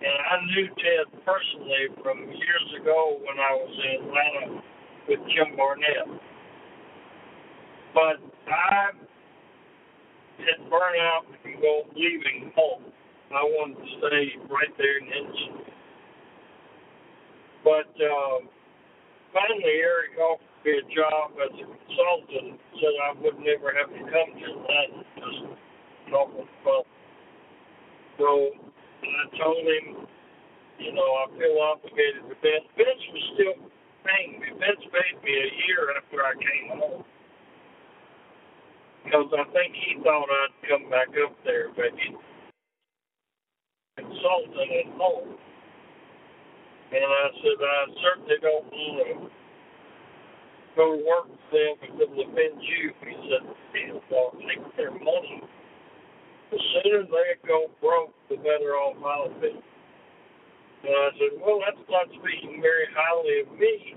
And I knew Ted personally from years ago when I was in Atlanta with Jim Barnett. But I had burned out from leaving home. I wanted to stay right there in Henderson. But uh, finally, Eric offered me a job as a consultant, said I would never have to come to Atlanta, just talk with. So I told him, you know, I feel obligated to Vince. Vince was still paying me. Vince paid me a year after I came home. Because I think he thought I'd come back up there, but he consultant at home. And I said, I certainly don't want to go work for them if it'll offend you. He said, I'll take their money. The sooner they go broke, the better off I'll be. And I said, well, that's not speaking very highly of me.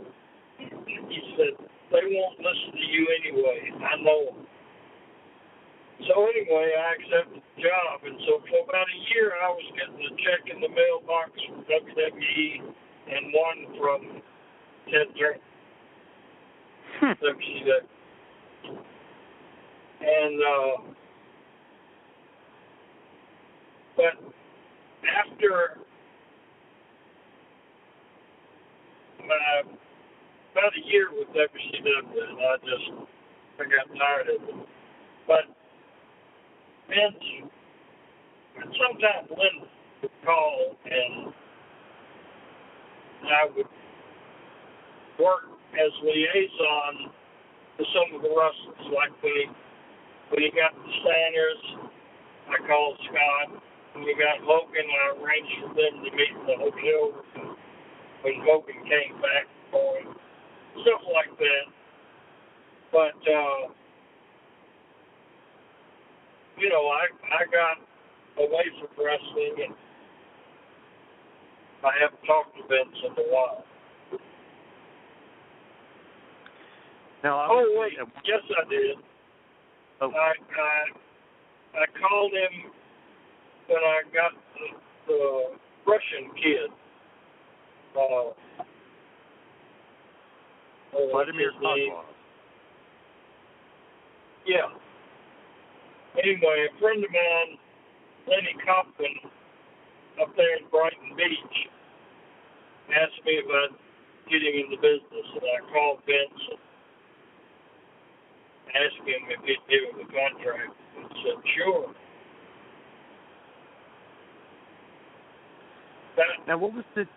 He said, they won't listen to you anyway. I know them. So anyway, I accepted the job, and so for about a year, I was getting a check in the mailbox from WWE and one from Ted Turner. WCW. And uh, but after my about a year with WCW, and I just I got tired of it. But Vince, and sometimes Lynn would call, and I would work as liaison to some of the wrestlers. Like when he got the Steiners, I called Scott. When we got Hogan, I arranged for them to meet in the hotel when Hogan came back for him. Stuff like that. But uh you know, I I got away from wrestling and I haven't talked to Vince in a while. Now, Oh wait, yes I did. Oh. I I I called him when I got the, the Russian kid. Uh, oh, Vladimir? Kozlov. Yeah. Anyway, a friend of mine, Lenny Compton, up there in Brighton Beach, asked me about getting in the business, and I called Vince and asked him if he'd give him the contract. And he said, sure. That, Now, what was the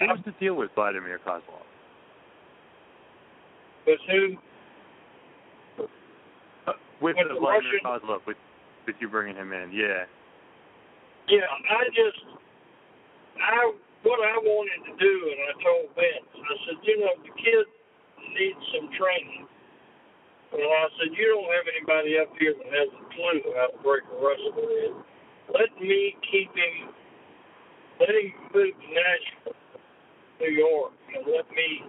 what was the deal with Vladimir Kozlov? was who? With the the Vladimir Kozlov, with with you bringing him in, yeah. Yeah, I just, I what I wanted to do, and I told Vince, I said, you know, the kid needs some training. And I said, you don't have anybody up here that has a clue how to break a wrestler in. Let me keep him, let him move to Nashville, New York, and let me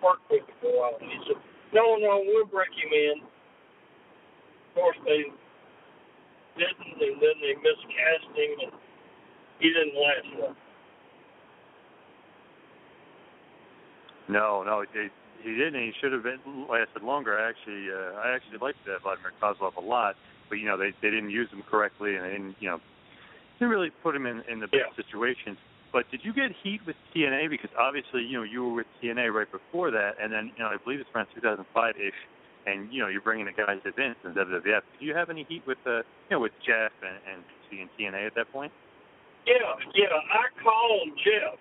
work with him for a while. And he said, no, no, we'll break him in. Of course, they didn't, and then they miscast him, and he didn't last long. No, no, he, he didn't. He should have been lasted longer. I actually, uh, I actually liked that Vladimir Kozlov a lot, but you know they they didn't use him correctly, and they didn't you know didn't really put him in in the best Yeah. situations. But did you get heat with TNA because obviously you know you were with TNA right before that, and then you know I believe it's around 2005 ish, and you know you're bringing the guys to Vince and WWF. Did you have any heat with uh, you know with Jeff and and, BC and TNA at that point? Yeah, yeah. I called Jeff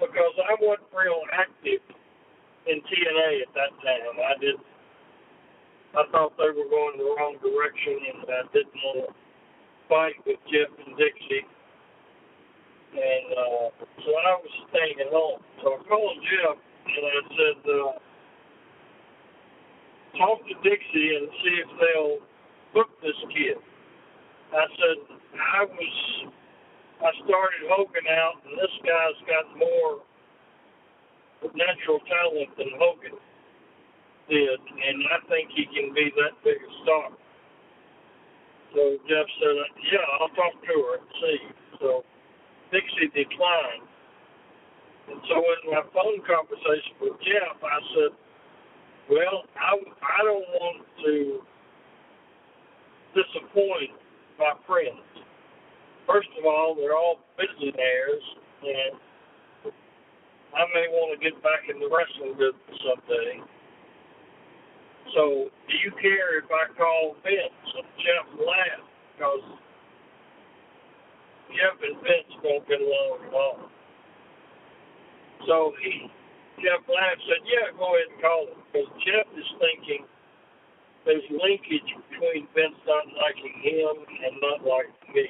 because I wasn't real active in TNA at that time. I did. I thought they were going the wrong direction, and I didn't want to fight with Jeff and Dixie. And uh, so I was staying at home. So I called Jeff and I said, uh, talk to Dixie and see if they'll book this kid. I said, I was I started Hogan out, and this guy's got more natural talent than Hogan did, and I think he can be that big a star. So Jeff said, "Yeah, I'll talk to her and see." So Dixie declined, and so in my phone conversation with Jeff, I said, "Well, I I don't want to disappoint my friends." First of all, they're all billionaires, and I may want to get back in the wrestling business someday. So, do you care if I call Vince? And Jeff laughed because Jeff and Vince don't get along at all. So he, Jeff laughed, said, "Yeah, go ahead and call him," because Jeff is thinking there's linkage between Vince not liking him and not liking me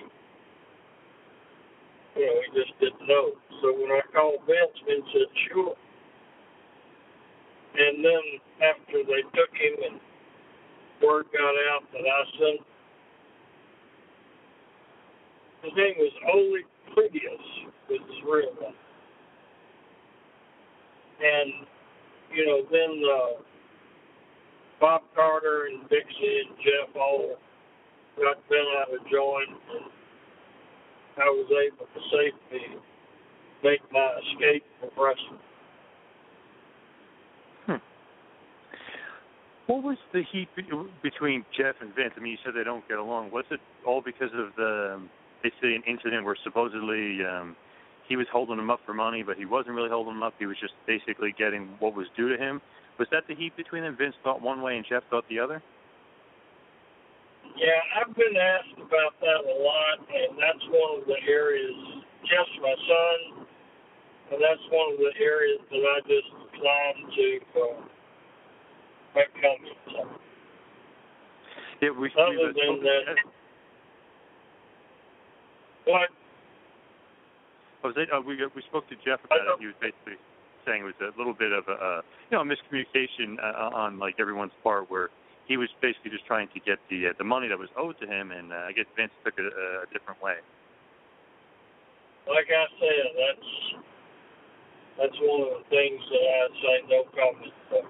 you know, he just didn't know. So when I called Vince, Vince said, sure. And then after they took him and word got out that I sent, his name was Ole Prudius, was his real name. And, you know, then uh, Bob Carter and Dixie and Jeff all got bent out of joint. And I was able to safely make my escape from wrestling. What was the heat be- between Jeff and Vince? I mean, you said they don't get along. Was it all because of the um, basically an incident where supposedly um, he was holding him up for money, but he wasn't really holding him up. He was just basically getting what was due to him. Was that the heat between them? Vince thought one way and Jeff thought the other. Yeah, I've been asked about that a lot, and that's one of the areas. Jeff's my son, and that's one of the areas that I just declined to uh, make comments on. Yeah, we. Other than that, what? I was, uh, we we spoke to Jeff about it. He was basically saying it was a little bit of a uh, you know miscommunication uh, on like everyone's part, where he was basically just trying to get the uh, the money that was owed to him, and uh, I guess Vince took it a, a different way. Like I said, that's that's one of the things that I say no comment. on.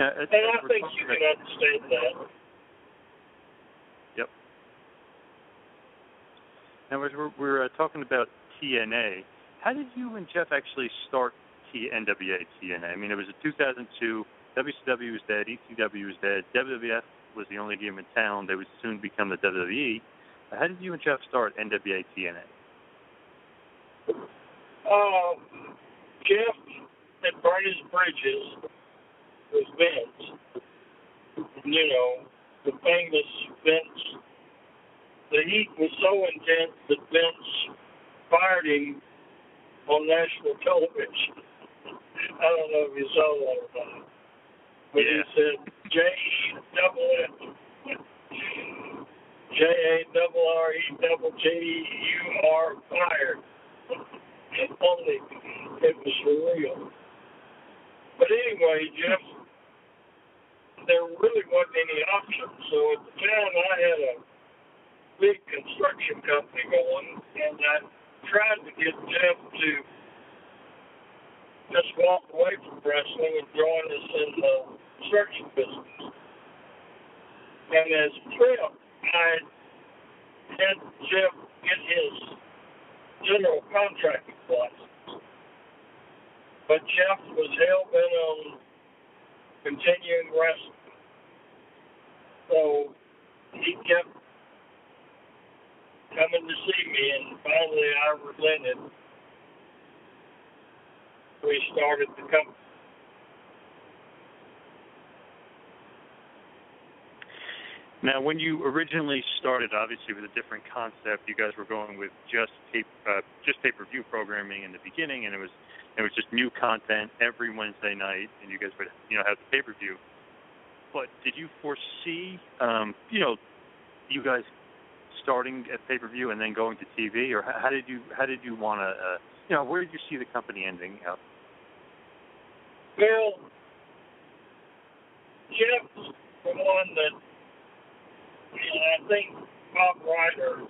Yeah, And I think you can understand that. Now, we're, we're uh, talking about TNA, how did you and Jeff actually start T- NWA TNA? I mean, it was in 2002. WCW was dead. ECW was dead. WWF was the only game in town. They would soon become the WWE. How did you and Jeff start NWA TNA? Uh, Jeff had burned his bridges with Vince. You know, the famous Vince. The heat was so intense that Vince fired him on national television. I don't know if you saw that or not. But he said, J double F. J A double R E double T U R fired. Only it was deal. But anyway, Jeff, there really wasn't any options. So at the time, I had a big construction company going, and I tried to get Jeff to just walk away from wrestling and join us in the construction business. And as Trip, I had Jeff get his general contracting license. But Jeff was hell bent on continuing wrestling. So he kept coming to see me, and finally I relented. We started the company. Now, when you originally started, obviously with a different concept, you guys were going with just tape, uh, just pay-per-view programming in the beginning, and it was it was just new content every Wednesday night, and you guys would you know have the pay-per-view. But did you foresee, um, you know, you guys starting at pay-per-view and then going to TV, or how, did you how did you want to, uh, you know, where did you see the company ending up? Well, Jeff's the one that, and I think Bob Ryder,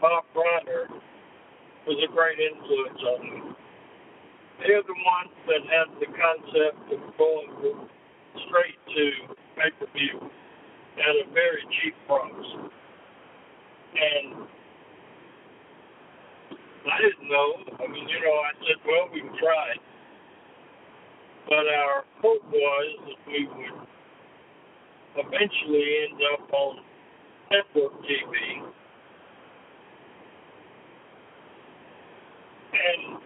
Bob Ryder was a great influence on me. They're the ones that had the concept of going straight to pay-per-view at a very cheap price. And I didn't know. I mean, you know, I said, well, we can try it. But our hope was that we would eventually end up on network TV. And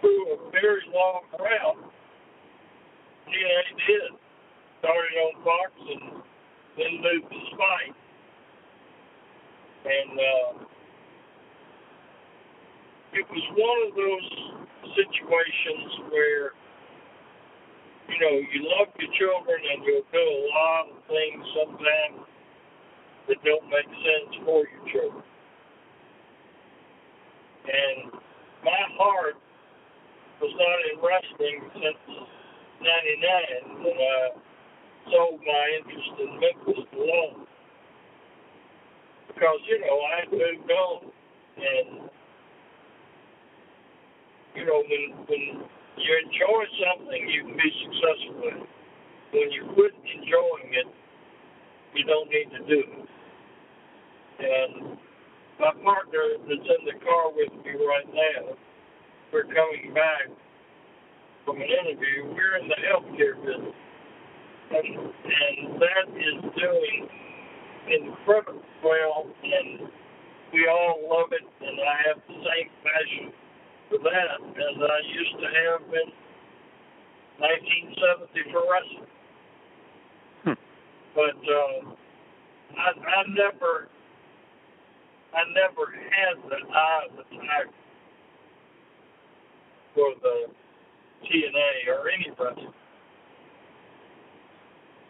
through a very long route, TNA did. Started on Fox and then moved to Spike. And uh, it was one of those situations where you know, you love your children and you'll do a lot of things sometimes that don't make sense for your children. And my heart was not in wrestling since 99 when I sold my interest in Memphis alone. Because, you know, I moved on and, you know, when, when you enjoy something, you can be successful in. When you quit enjoying it, you don't need to do it. And my partner that's in the car with me right now, we're coming back from an interview. We're in the healthcare business. And, that is doing incredibly well, and we all love it, and I have the same passion for that as I used to have in 1970 for wrestling. Hmm. But uh, I, I never, I never had the eye of the tiger for the TNA or any wrestling.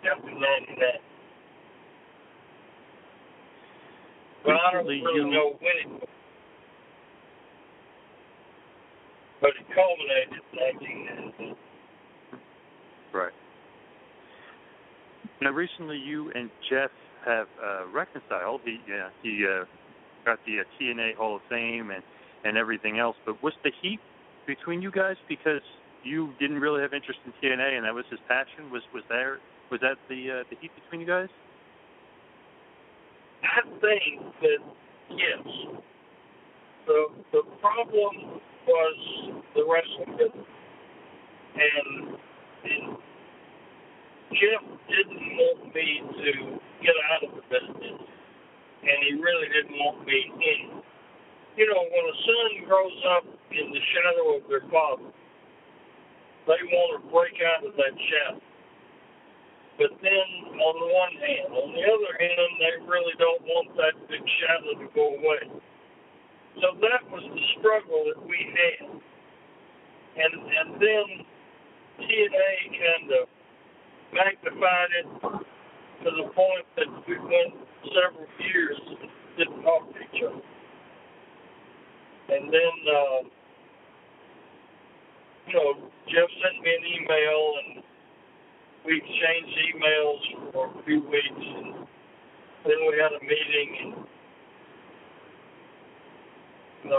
After 99. But I don't really you- know when it but it culminated in 1990. Right. Now, recently you and Jeff have uh, reconciled. He uh, he uh, got the uh, TNA Hall of Fame and and everything else. But was the heat between you guys because you didn't really have interest in TNA and that was his passion? Was was there was that the uh, the heat between you guys? I think that yes, the the problem was the wrestling business, and and Jeff didn't want me to get out of the business, and he really didn't want me in. You know, when a son grows up in the shadow of their father, they want to break out of that shadow. But then, on the one hand, on the other hand, they really don't want that big shadow to go away. So that was the struggle that we had. And and then TNA kind of magnified it to the point that we went several years and didn't talk to each other. And then uh, you know, Jeff sent me an email and we exchanged emails for a few weeks and then we had a meeting and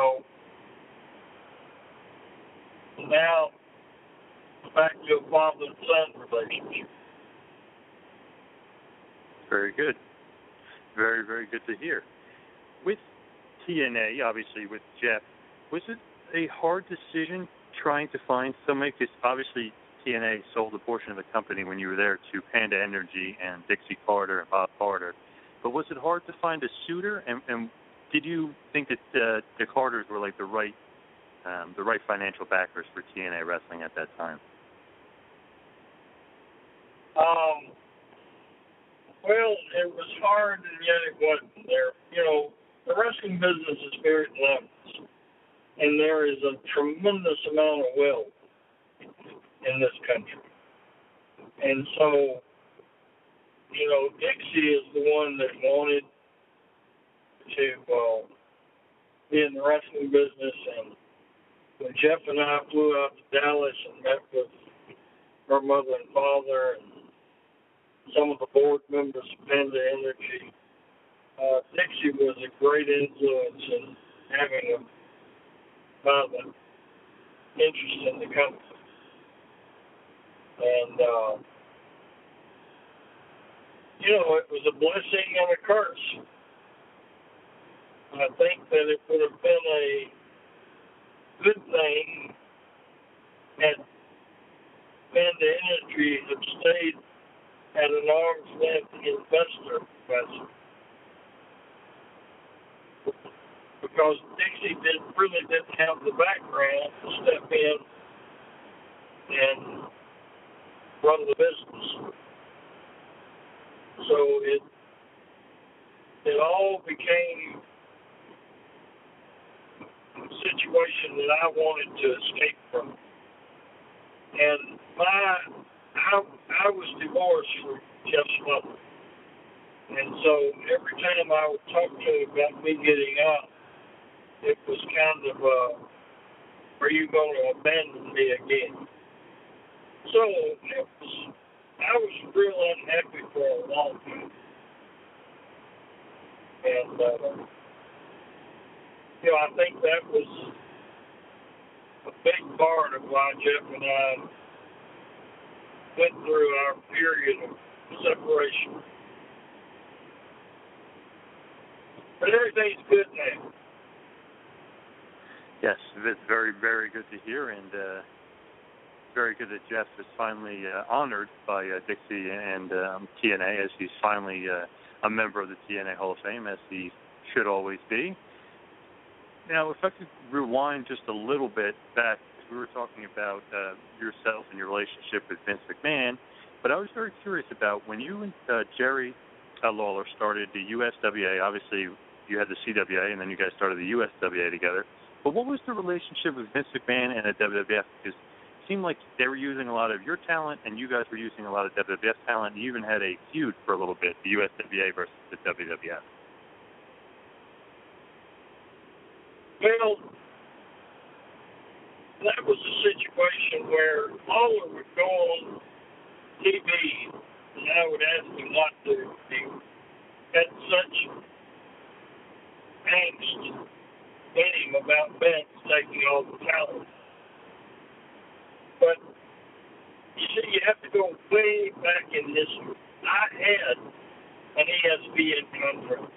now back to a father and son relationship. Very good. Very, very good to hear. With TNA, obviously with Jeff, was it a hard decision trying to find somebody? Because obviously TNA sold a portion of the company when you were there to Panda Energy and Dixie Carter and Bob Carter. But was it hard to find a suitor? And, and did you think that uh, the Carters were like the right, um, the right financial backers for TNA wrestling at that time? Um, well, it was hard and yet it wasn't. There, you know, the wrestling business is very levels, and there is a tremendous amount of wealth in this country. And so, you know, Dixie is the one that wanted to uh, be in the wrestling business. And when Jeff and I flew out to Dallas and met with her mother and father and some of the board members of Panda Energy, uh, Dixie was a great influence in having a kind of interest in the company. And, uh, you know, it was a blessing and a curse. I think that it would have been a good thing had Panda Energy had stayed at an arm's length investor professor. Because Dixie did really didn't have the background to step in and run the business. So it it all became a situation that I wanted to escape from. And my I I was divorced from Jeff's mother. And so every time I would talk to him about me getting out, it was kind of uh are you gonna abandon me again? So it was, I was real unhappy for a long time. And, uh, you know, I think that was a big part of why Jeff and I went through our period of separation. But everything's good now. Yes, it's very, very good to hear, and uh, very good that Jeff is finally uh, honored by uh, Dixie and um, TNA as he's finally uh, a member of the TNA Hall of Fame, as he should always be. Now, if I could rewind just a little bit back, we were talking about uh, yourself and your relationship with Vince McMahon, but I was very curious about when you and uh, Jerry uh, Lawler started the USWA. Obviously, you had the CWA, and then you guys started the USWA together. But what was the relationship with Vince McMahon and the WWF? Because seemed like they were using a lot of your talent, and you guys were using a lot of WWF talent. You even had a feud for a little bit, the USWA versus the WWF. Well, that was a situation where Lawler would go on TV, and I would ask him not to. He had such angst in him about Vince taking all the talent. But you see, you have to go way back in history. I had an ESPN contract,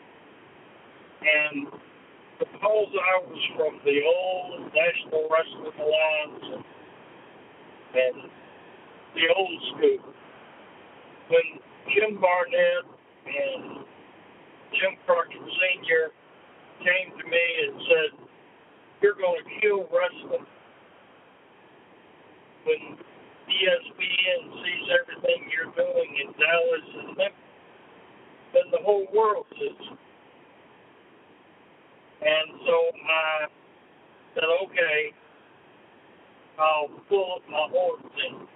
and because I was from the old National Wrestling Alliance and, and the old school, when Jim Barnett and Jim Crockett Sr. came to me and said, You're going to kill wrestling when ESPN sees everything you're doing in Dallas and Memphis, then the whole world sees. And so I said, okay, I'll pull up my horse in.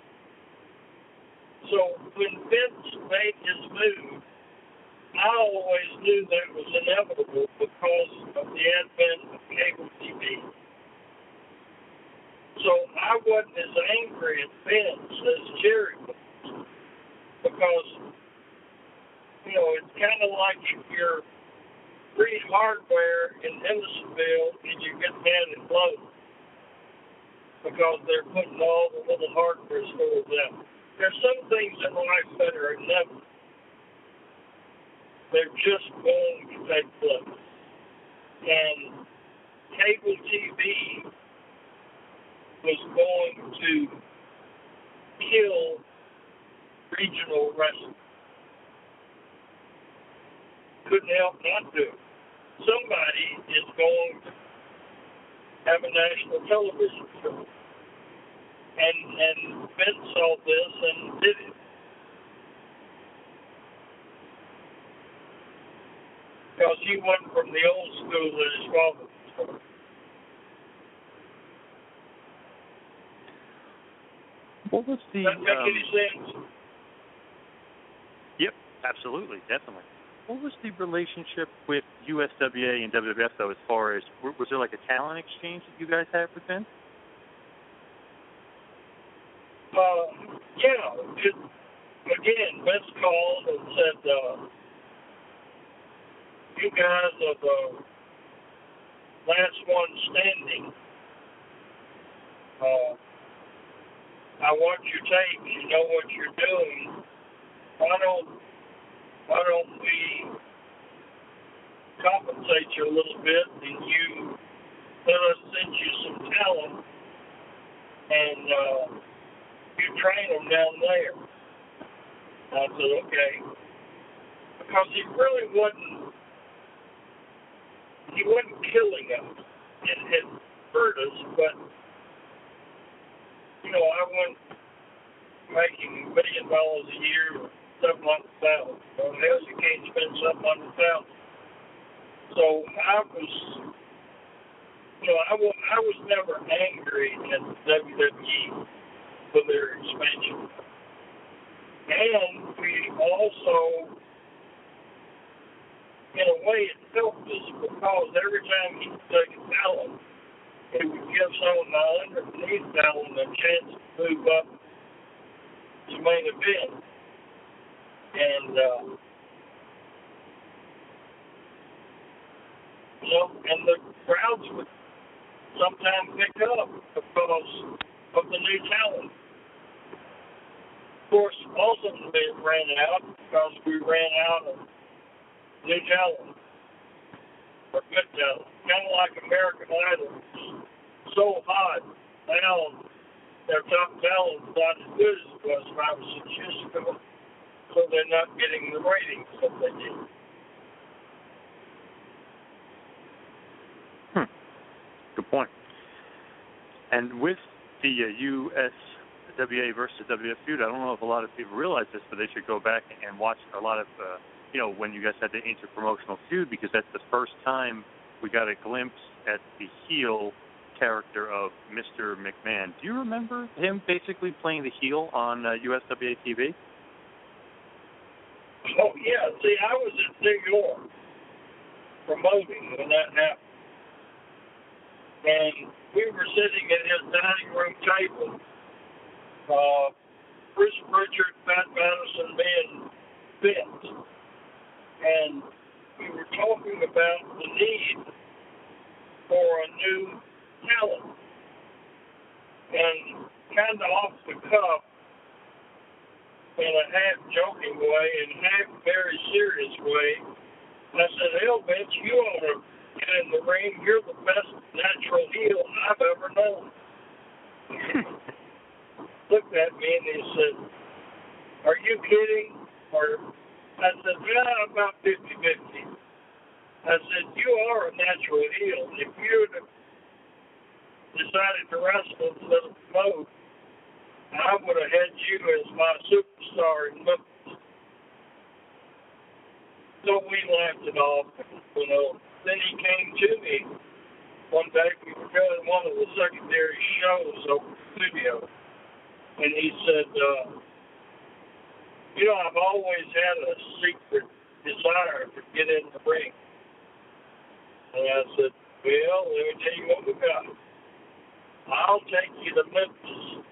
So when Vince made his move, I always knew that was inevitable because of the advent of cable TV. So I wasn't as angry at Vince as Jerry was. Because, you know, it's kind of like if you're Reed Hardware in Hendersonville and you get mad at Lowe's because they're putting all the little hardware stores out. There's some things in life that are inevitable. They're just going to take place. And cable TV was going to kill regional wrestling. Couldn't help not to. Somebody is going to have a national television show. And and Vince saw this and did it. Because he went from the old school that his father was from. What was the? Does that make um, any sense? Yep, absolutely, definitely. What was the relationship with USWA and WWF though? As far as was there like a talent exchange that you guys had with them? Uh, yeah. It, again, Vince called and said, uh, "You guys are the last one standing. Uh, I watch your tapes. You know what you're doing. Why don't why don't we compensate you a little bit and you let us send you some talent and uh, you train them down there. I said, okay. Because he really wasn't, he wasn't killing us. It had hurt us, but, you know, I went making a million dollars a year, or seven hundred thousand. Well, hell, you can't spend seven hundred thousand. So I was, you know, I was, I was never angry at WWE for their expansion. And we also, in a way, it helped us because every time he took a talent, it would give some of my underneath talent a chance to move up to main event. And, uh, you know, and the crowds would sometimes pick up because of the new talent. Of course, also it ran out because we ran out of new talent or good talent. Kind of like American Idol. So hot now, their top talent's not as good as it was five or six years ago. So they're not getting the ratings that they did. Good point. And with the uh, USWA versus WF feud, I don't know if a lot of people realize this, but they should go back and watch a lot of, uh, you know, when you guys had the interpromotional feud, because that's the first time we got a glimpse at the heel character of Mr. McMahon. Do you remember him basically playing the heel on uh, USWA TV? Oh yeah, see, I was in New York promoting when that happened, and we were sitting at his dining room table. Uh, Bruce Pritchard, Pat Madison, me, and Vince, and we were talking about the need for a new talent, and kind of off the cuff in a half joking way and half very serious way. I said, Hell, Vince, you ought to get in the ring. You're the best natural heel I've ever known. [laughs] Looked at me and he said, Are you kidding? Or I said, Yeah, about 50 50. I said, You are a natural heel. If you'd decided to wrestle instead of promote, I would have had you as my superstar in Memphis. So we laughed it off, you know. Then he came to me one day. We were doing one of the secondary shows over the studio, and he said, uh, "You know, I've always had a secret desire to get in the ring." And I said, "Well, let me tell you what we got." I'll take you to Memphis.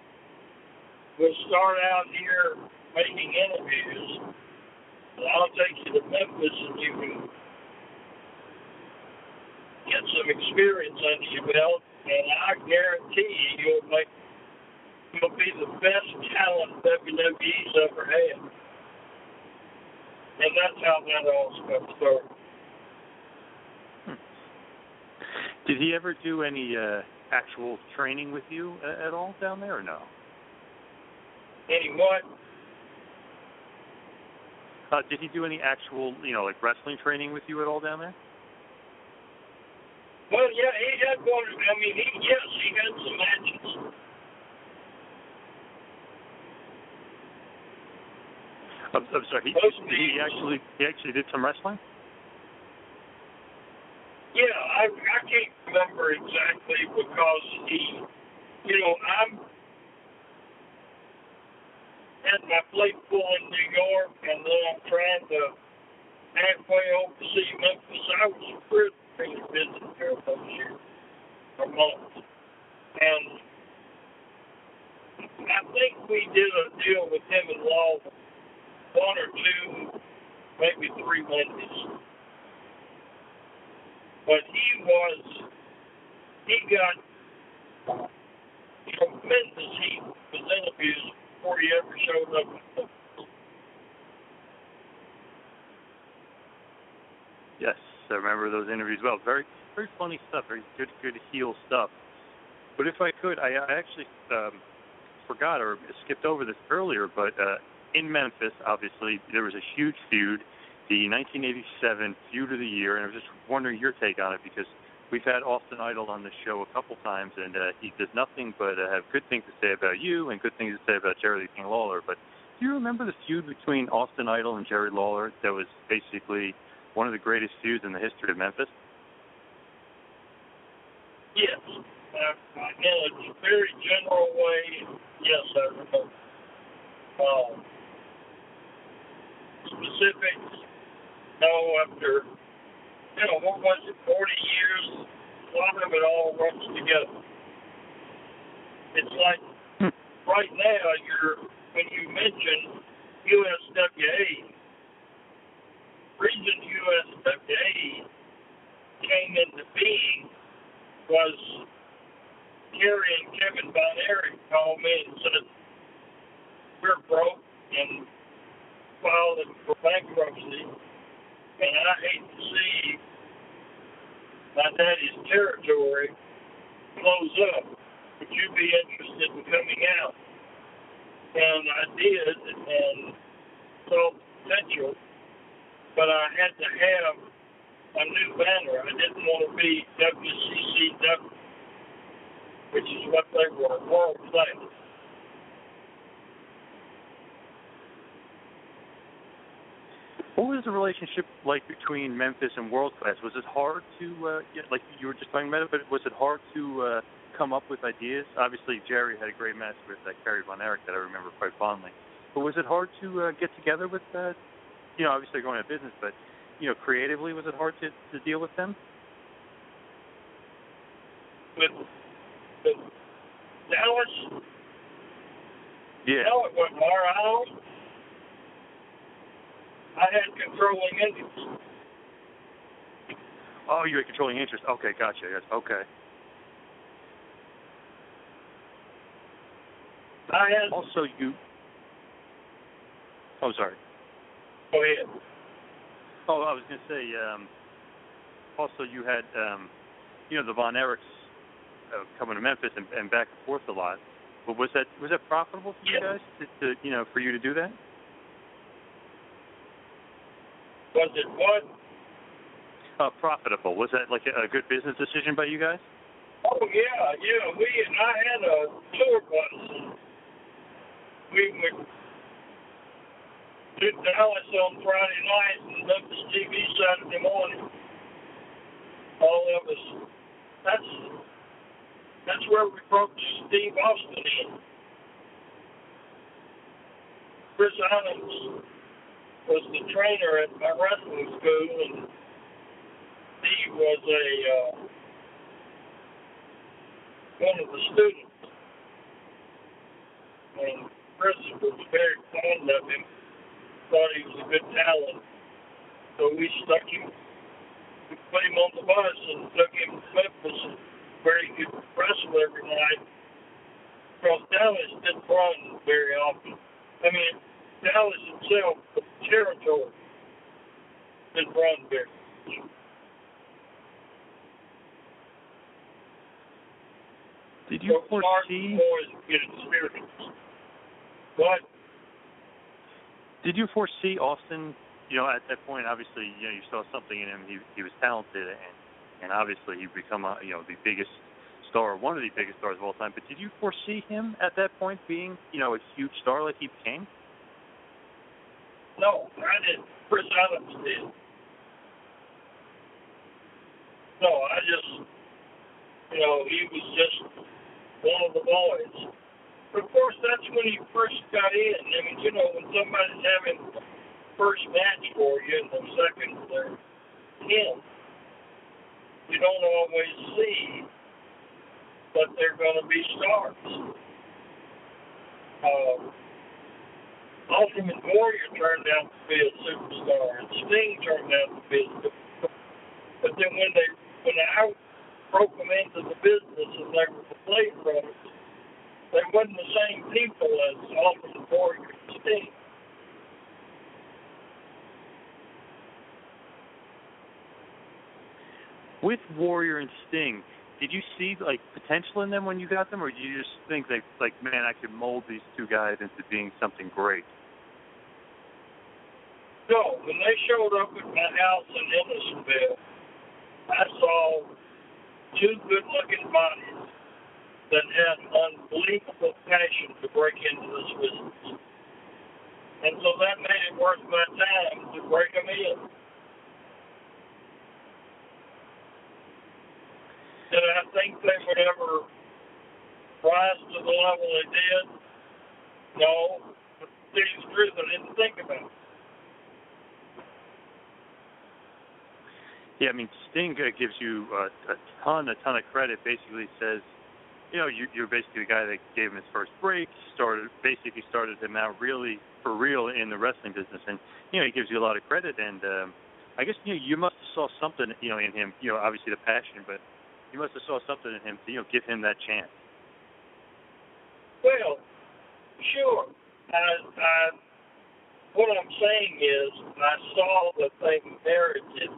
We'll start out here making interviews. And I'll take you to Memphis and you can get some experience under your belt. And I guarantee you, you'll make you'll be the best talent WWE's ever had. And that's how that all started. Did he ever do any uh, actual training with you a- at all down there, or no? Any what? Uh, did he do any actual, you know, like wrestling training with you at all down there? Well, yeah, he had one. I mean, he yes, he had some matches. I'm, I'm sorry. He, he actually he actually did some wrestling. Yeah, I I can't remember exactly because he, you know, I'm had my plate full in New York, and then I'm trying to halfway oversee Memphis. I was pretty busy there those years, a month, and I think we did a deal with him and Law one or two, maybe three Mondays. But he was, he got tremendous heat with interviews before he ever showed up. Yes, I remember those interviews well. Very very funny stuff. Very good good heel stuff. But if I could, I, I actually um, forgot or skipped over this earlier, but uh, in Memphis, obviously, there was a huge feud, the 1987 feud of the year, and I was just wondering your take on it because we've had Austin Idol on the show a couple times, and uh, he does nothing but uh, have good things to say about you and good things to say about Jerry King Lawler. But do you remember the feud between Austin Idol and Jerry Lawler that was basically one of the greatest feuds in the history of Memphis? Yes. Uh, in a very general way, yes, I remember. Um, specifics, no, after, you know, what was it, 40 years, a lot of it all runs together. It's like, hmm. right now, you're, when you mention USWA, reason USWA came into being was Kerry and Kevin Von Erich called me and said, we're broke and filed for bankruptcy, and I hate to see my daddy's territory close up. Would you be interested in coming out? And I did, and saw potential, but I had to have a new banner. I didn't want to be WCCW, which is what they were, world class. What was the relationship like between Memphis and World Class? Was it hard to, uh, yeah, like you were just talking about it, but was it hard to uh, come up with ideas? Obviously, Jerry had a great match with uh, Kerry Von Erich that I remember quite fondly. But was it hard to uh, get together with, uh, you know, obviously going out of business, but you know, creatively, was it hard to, to deal with them? With, with Dallas, Yeah. No, it wasn't Mar I had controlling interest. Oh, you had controlling interest. Okay, gotcha. Yes. Okay. I had. Also, you. Oh, sorry. Go ahead. Oh, I was going to say. Um, also, you had, um, you know, the Von Erichs uh, coming to Memphis and, and back and forth a lot. But was that was that profitable for you guys to, to you know for you to do that? Was it what? Uh, profitable. Was that like a, a good business decision by you guys? Oh yeah, yeah. We and I had a tour bus. We would do Dallas on Friday night and Memphis TV Saturday morning. All of us. That's that's where we broke Steve Austin in. Chris Adams was the trainer at my wrestling school, and Steve was a uh, one of the students. And Chris was very fond of him, thought he was a good talent. So we stuck him, we put him on the bus and took him to Memphis where he could wrestle every night. Because Dallas didn't run very often. I mean, Dallas itself, territory, didn't run very. Did you so foresee? Boys get experience. What? Did you foresee Austin? You know, at that point, obviously, you know, you saw something in him. He he was talented, and and obviously, he become a you know the biggest star, one of the biggest stars of all time. But did you foresee him at that point being you know a huge star like he became? No, I didn't. Chris Adams did. No, I just, you know, he was just one of the boys. But of course, that's when he first got in. I mean, you know, when somebody's having first match for you and the second they're him, you don't always see that they're going to be stars. Uh, Ultimate Warrior turned out to be a superstar, and Sting turned out to be a superstar. But then when they when I broke them into the business and they were the Blade Brothers, they wasn't the same people as Ultimate Warrior and Sting. With Warrior and Sting, did you see like potential in them when you got them, or did you just think that like, man, I could mold these two guys into being something great? No, when they showed up at my house in Hendersonville, I saw two good-looking bodies that had unbelievable passion to break into this business. And so that made it worth my time to break them in. Did I think they would ever rise to the level they did? No. But truth, I didn't think about it. Yeah, I mean, Sting uh, gives you uh, a ton, a ton of credit. Basically, says, you know, you, you're basically the guy that gave him his first break, started basically started him out really for real in the wrestling business, and you know, he gives you a lot of credit. And um, I guess you know, you must have saw something, you know, in him. You know, obviously the passion, but you must have saw something in him to you know give him that chance. Well, sure. I, I, what I'm saying is, I saw that they merited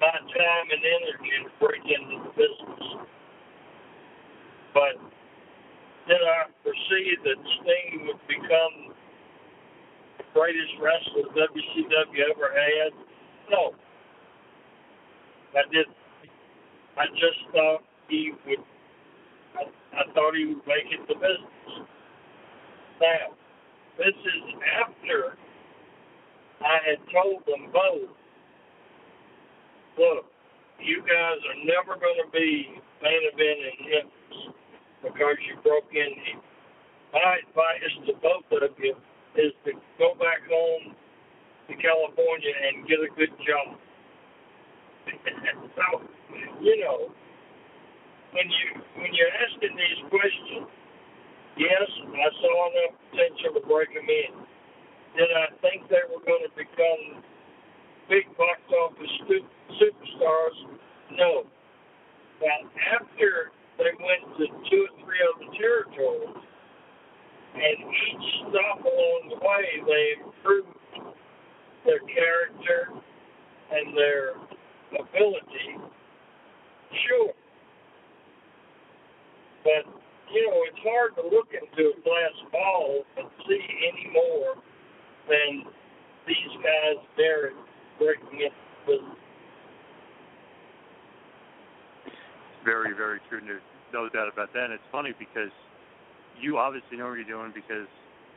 my time and energy to break into the business. But did I foresee that Sting would become the greatest wrestler WCW ever had? No. I didn't. I just thought he would. I, I thought he would make it the business. Now, this is after I had told them both look, you guys are never going to be main event in Memphis because you broke in here. My advice to both of you is to go back home to California and get a good job. [laughs] so, you know, when you when you're asking these questions, yes, I saw enough potential to break them in. Did I think they were going to become big box office superstars? No. Now, after they went to two or three other territories, and each stop along the way, they improved their character and their ability. Sure. But, you know, it's hard to look into a glass ball and see any more than these guys merit breaking into business. Very, very true. There's no doubt about that. And it's funny because you obviously know what you're doing because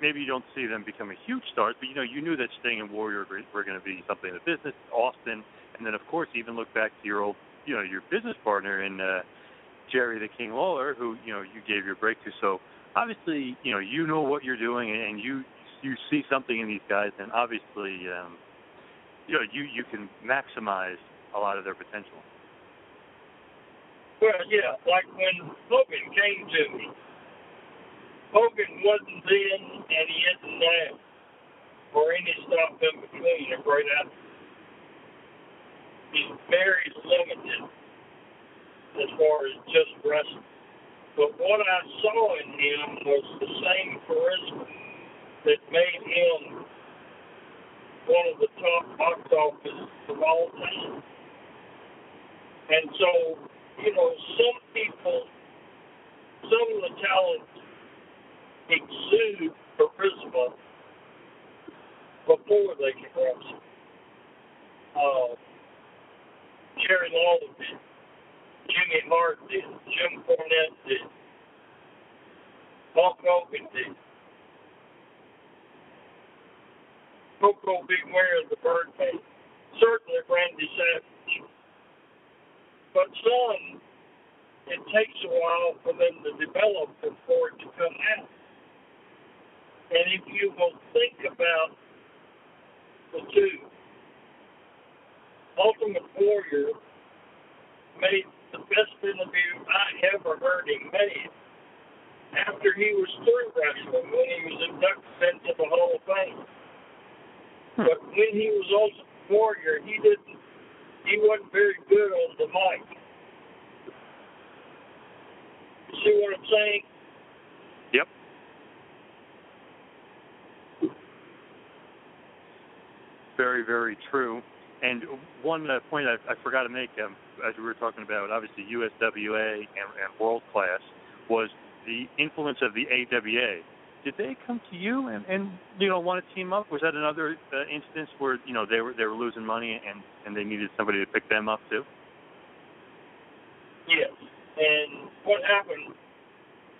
maybe you don't see them become a huge stars, but you know you knew that Sting and Warrior were going to be something in the business. Austin, and then of course even look back to your old, you know, your business partner in uh, Jerry the King Lawler, who you know you gave your break to. So obviously, you know you know what you're doing, and you you see something in these guys, and obviously, um, you know you you can maximize a lot of their potential. Well, yeah, like when Hogan came to me. Hogan wasn't then, and he isn't now, or any stop in between. A great athlete. He's very limited as far as just wrestling. But what I saw in him was the same charisma that made him one of the top box office of all time. And so, you know, some people, some of the talent exude charisma before they can wrestle. Uh, Jerry Lawler did. Jimmy Hart did. Jim Cornette did. Hulk Hogan did. Koko B. Ware the Birdman. Certainly Randy Savage. But some, it takes a while for them to develop before it to come out. And if you will think about the two, Ultimate Warrior made the best interview I ever heard him make after he was through wrestling when he was inducted into the Hall of Fame. But when he was Ultimate Warrior, he didn't. He wasn't very good on the mic. You see what I'm saying? Yep. Very, very true. And one uh, point I, I forgot to make, um, as we were talking about, obviously USWA and, and world class, was the influence of the AWA. Did they come to you and, and you know want to team up? Was that another uh, instance where you know they were they were losing money and and they needed somebody to pick them up too? Yes. And what happened,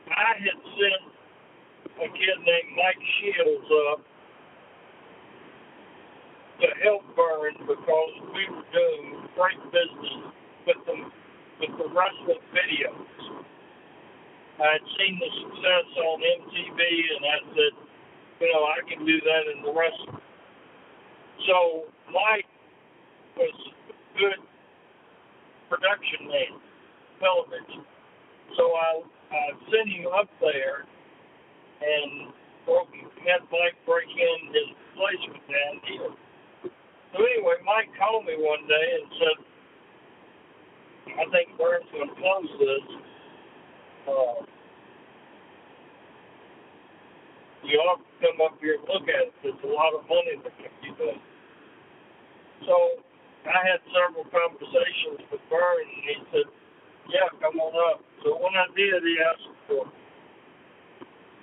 I had sent a kid named Mike Shields up to help Verne because we were doing great business with the with the wrestling videos. I had seen the success on MTV, and I said, you know, I can do that in the wrestling. So Mike was a good production man, television. So I, I sent him up there, and broke, had Mike break in his replacement down here. So anyway, Mike called me one day and said, I think Verne's going to close this. Uh, ought to come up here and look at it. There's a lot of money that can be done. So I had several conversations with Verne, and he said, yeah, come on up. So when I did, he asked for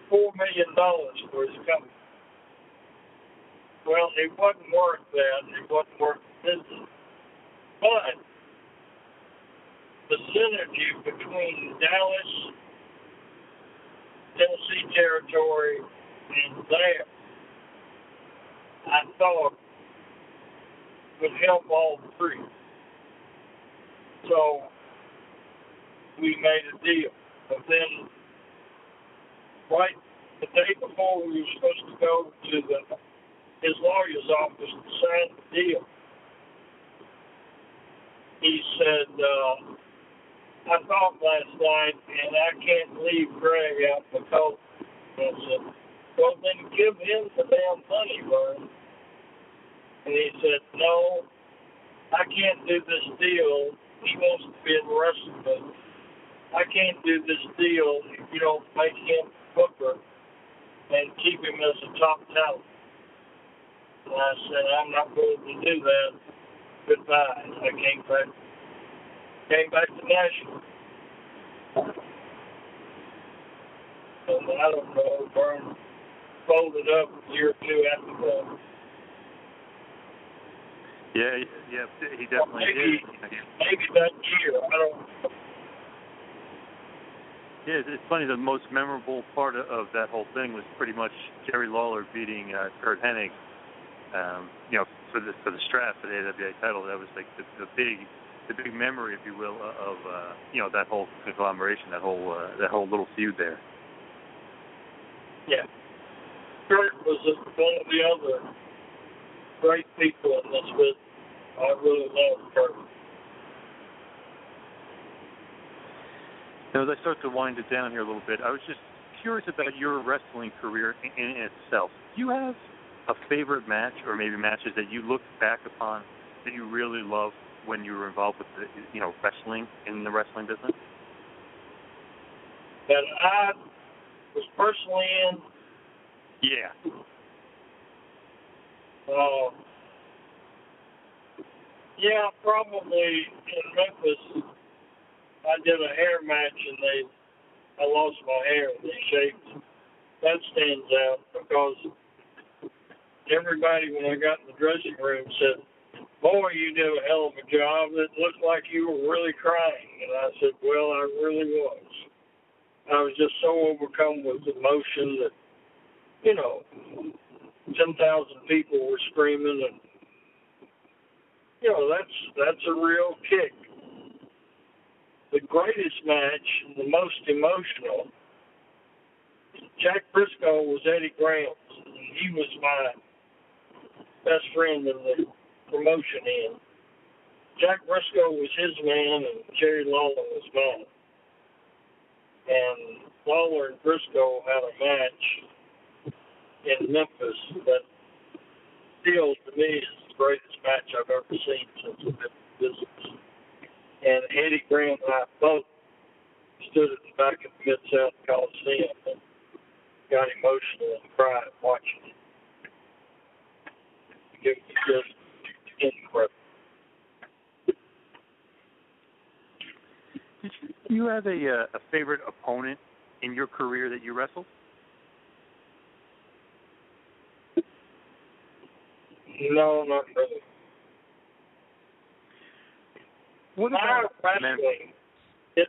$4 million for his company. Well, it wasn't worth that. It wasn't worth the business. But the synergy between Dallas, Tennessee territory, and there, I thought would help all three. So we made a deal. But then, right the day before we were supposed to go to the his lawyer's office to sign the deal, he said, uh, I thought last night, and I can't leave Greg out because I said, well, then give him the damn money, Verne. And he said, no, I can't do this deal. He wants to be in the wrestling business. I can't do this deal if you don't make him Booker and keep him as a top talent. And I said, I'm not going to do that. Goodbye. I came back, came back to Nashville. And I don't know, Verne folded up a year or two after that. Yeah, yeah, he definitely maybe, did. Maybe that year. I don't. Yeah, it's funny. The most memorable part of, that whole thing was pretty much Jerry Lawler beating uh, Curt Hennig. Um, you know, for the for the strap for the AWA title. That was like the, the big, the big memory, if you will, of uh, you know that whole conglomeration, that whole uh, that whole little feud there. Yeah. Curt was one of the other great people in this business. I really love Curt. Now, as I start to wind it down here a little bit, I was just curious about your wrestling career in, in itself. Do you have a favorite match, or maybe matches that you look back upon that you really love when you were involved with the, you know, wrestling in the wrestling business? That I was personally in. Yeah. Uh, yeah, probably in Memphis. I did a hair match and they, I lost my hair and they shaved. That stands out because everybody when I got in the dressing room said, "Boy, you did a hell of a job. It looked like you were really crying." And I said, "Well, I really was. I was just so overcome with emotion that, you know, ten thousand people were screaming and." You know, that's that's a real kick the greatest match, the most emotional. Jack Briscoe was Eddie Graham. He was my best friend in the promotion end. Jack Briscoe was his man, and Jerry Lawler was mine. And Lawler and Briscoe had a match in Memphis that still, to me, is the greatest match I've ever seen since I've been in business and Eddie Graham and I both stood at the back of the Mid South Coliseum and got emotional and cried watching it. It was incredible. Did you have a uh, a favorite opponent in your career that you wrestled? No, not really. What my wrestling, it,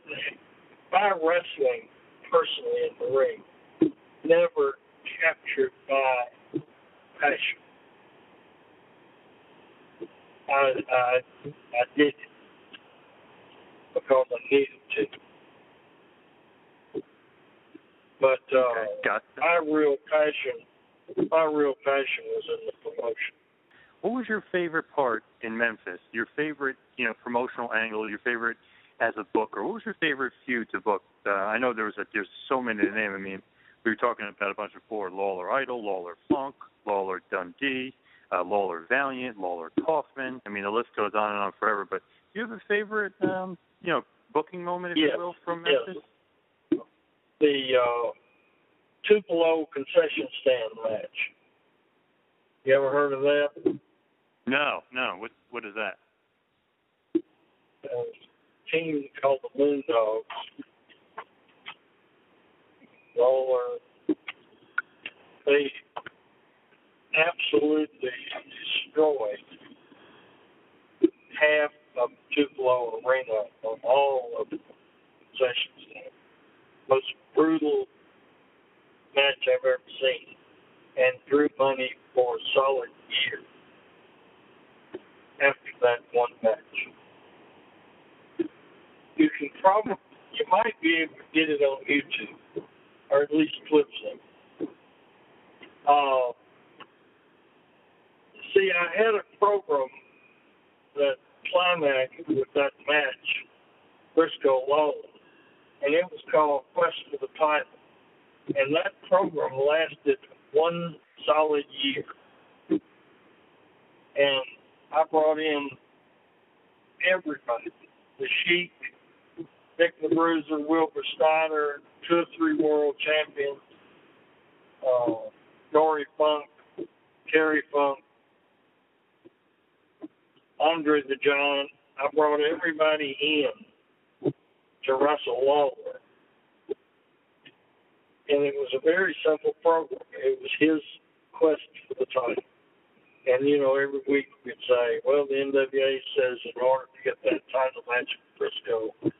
my wrestling personally in the ring never captured my passion. I I I did because I needed to. But uh, my real passion, my real passion was in the promotion. What was your favorite part in Memphis? Your favorite, you know, promotional angle. Your favorite as a booker. What was your favorite feud to book? Uh, I know there was a, there's so many to name. I mean, we were talking about a bunch before: Lawler Idol, Lawler Funk, Lawler Dundee, uh, Lawler Valiant, Lawler Kaufman. I mean, the list goes on and on forever. But do you have a favorite, um, you know, booking moment, if yes. you will, from yes. Memphis? The uh, Tupelo concession stand match. You ever heard of that? No, no. What what is that? A team called the Moondogs. Lawler. They absolutely destroyed half of Tupelo Arena on all of the concession Most brutal match I've ever seen, and drew money for a solid year after that one match. You can probably, you might be able to get it on YouTube, or at least clips of it. Uh, see, I had a program that climaxed with that match, Briscoe Lawler, and it was called Quest for the Title. And that program lasted one solid year. And I brought in everybody. The Sheik, Dick the Bruiser, Wilbur Snyder, two or three world champions, uh, Dory Funk, Terry Funk, Andre the Giant. I brought everybody in to wrestle Lawler. And it was a very simple program. It was his quest for the title. And, you know, every week we'd say, well, the NWA says in order to get that title match with Briscoe,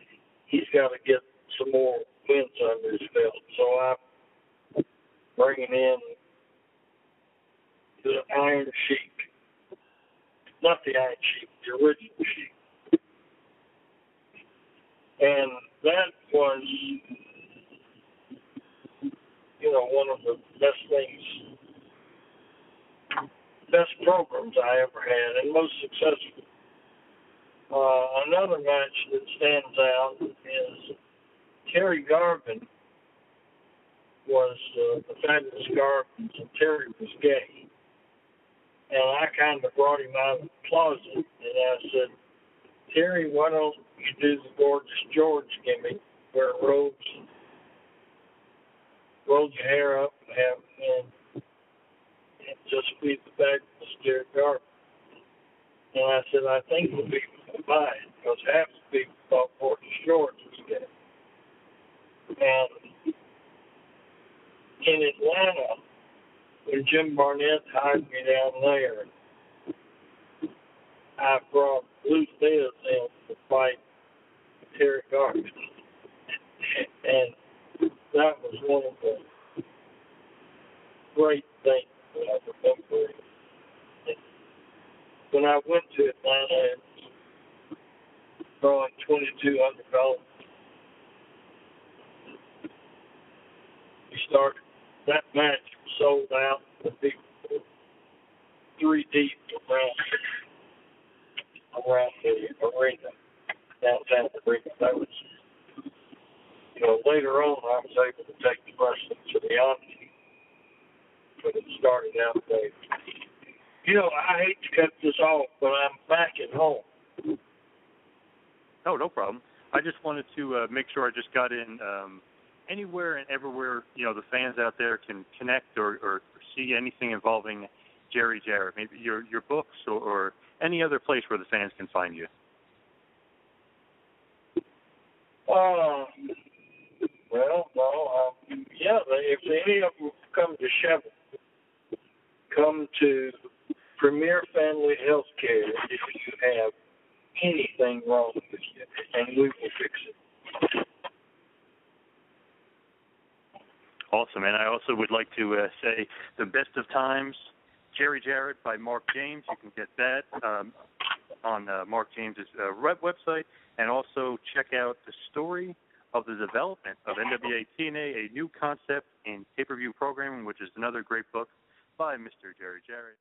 he's got to get some more wins under his belt. So I'm bringing in the Iron Sheik. Not the Iron Sheik, the original Sheik. And that was, you know, one of the best things best programs I ever had and most successful. Uh, another match that stands out is Terry Garvin was uh, the fabulous Garvins, and Terry was gay. And I kind of brought him out of the closet, and I said, Terry, why don't you do the gorgeous George gimmick, wear robes, roll your hair up, and have and, and just be the fabulous Terry Garvin. And I said, I think it'll be fine because half the people thought Gorgeous George was gay. And um, in Atlanta, when Jim Barnett hired me down there, I brought Blue Fizz in to fight Terry Garvin. and that was one of the great things that I remember. When I went to Atlanta and throwing 2,200 dollars, we started. That match sold out. The people three deep around around the arena, downtown arena. That was, you know, later on I was able to take the wrestling to the Omni, but it started out there. You know, I hate to cut this off, but I'm back at home. Oh, no problem. I just wanted to uh, make sure I just got in um, anywhere and everywhere you know the fans out there can connect or, or see anything involving Jerry Jarrett, maybe your your books or, or any other place where the fans can find you. Uh, well, no, um, yeah, if any of them come to Chevron, come to Premier Family Health Care if you have anything wrong with you, and we will fix it. Awesome, and I also would like to uh, say the best of times, Jerry Jarrett by Mark James. You can get that um, on uh, Mark James's uh, website, and also check out the story of the development of NWA TNA, a new concept in pay-per-view programming, which is another great book by Mr. Jerry Jarrett.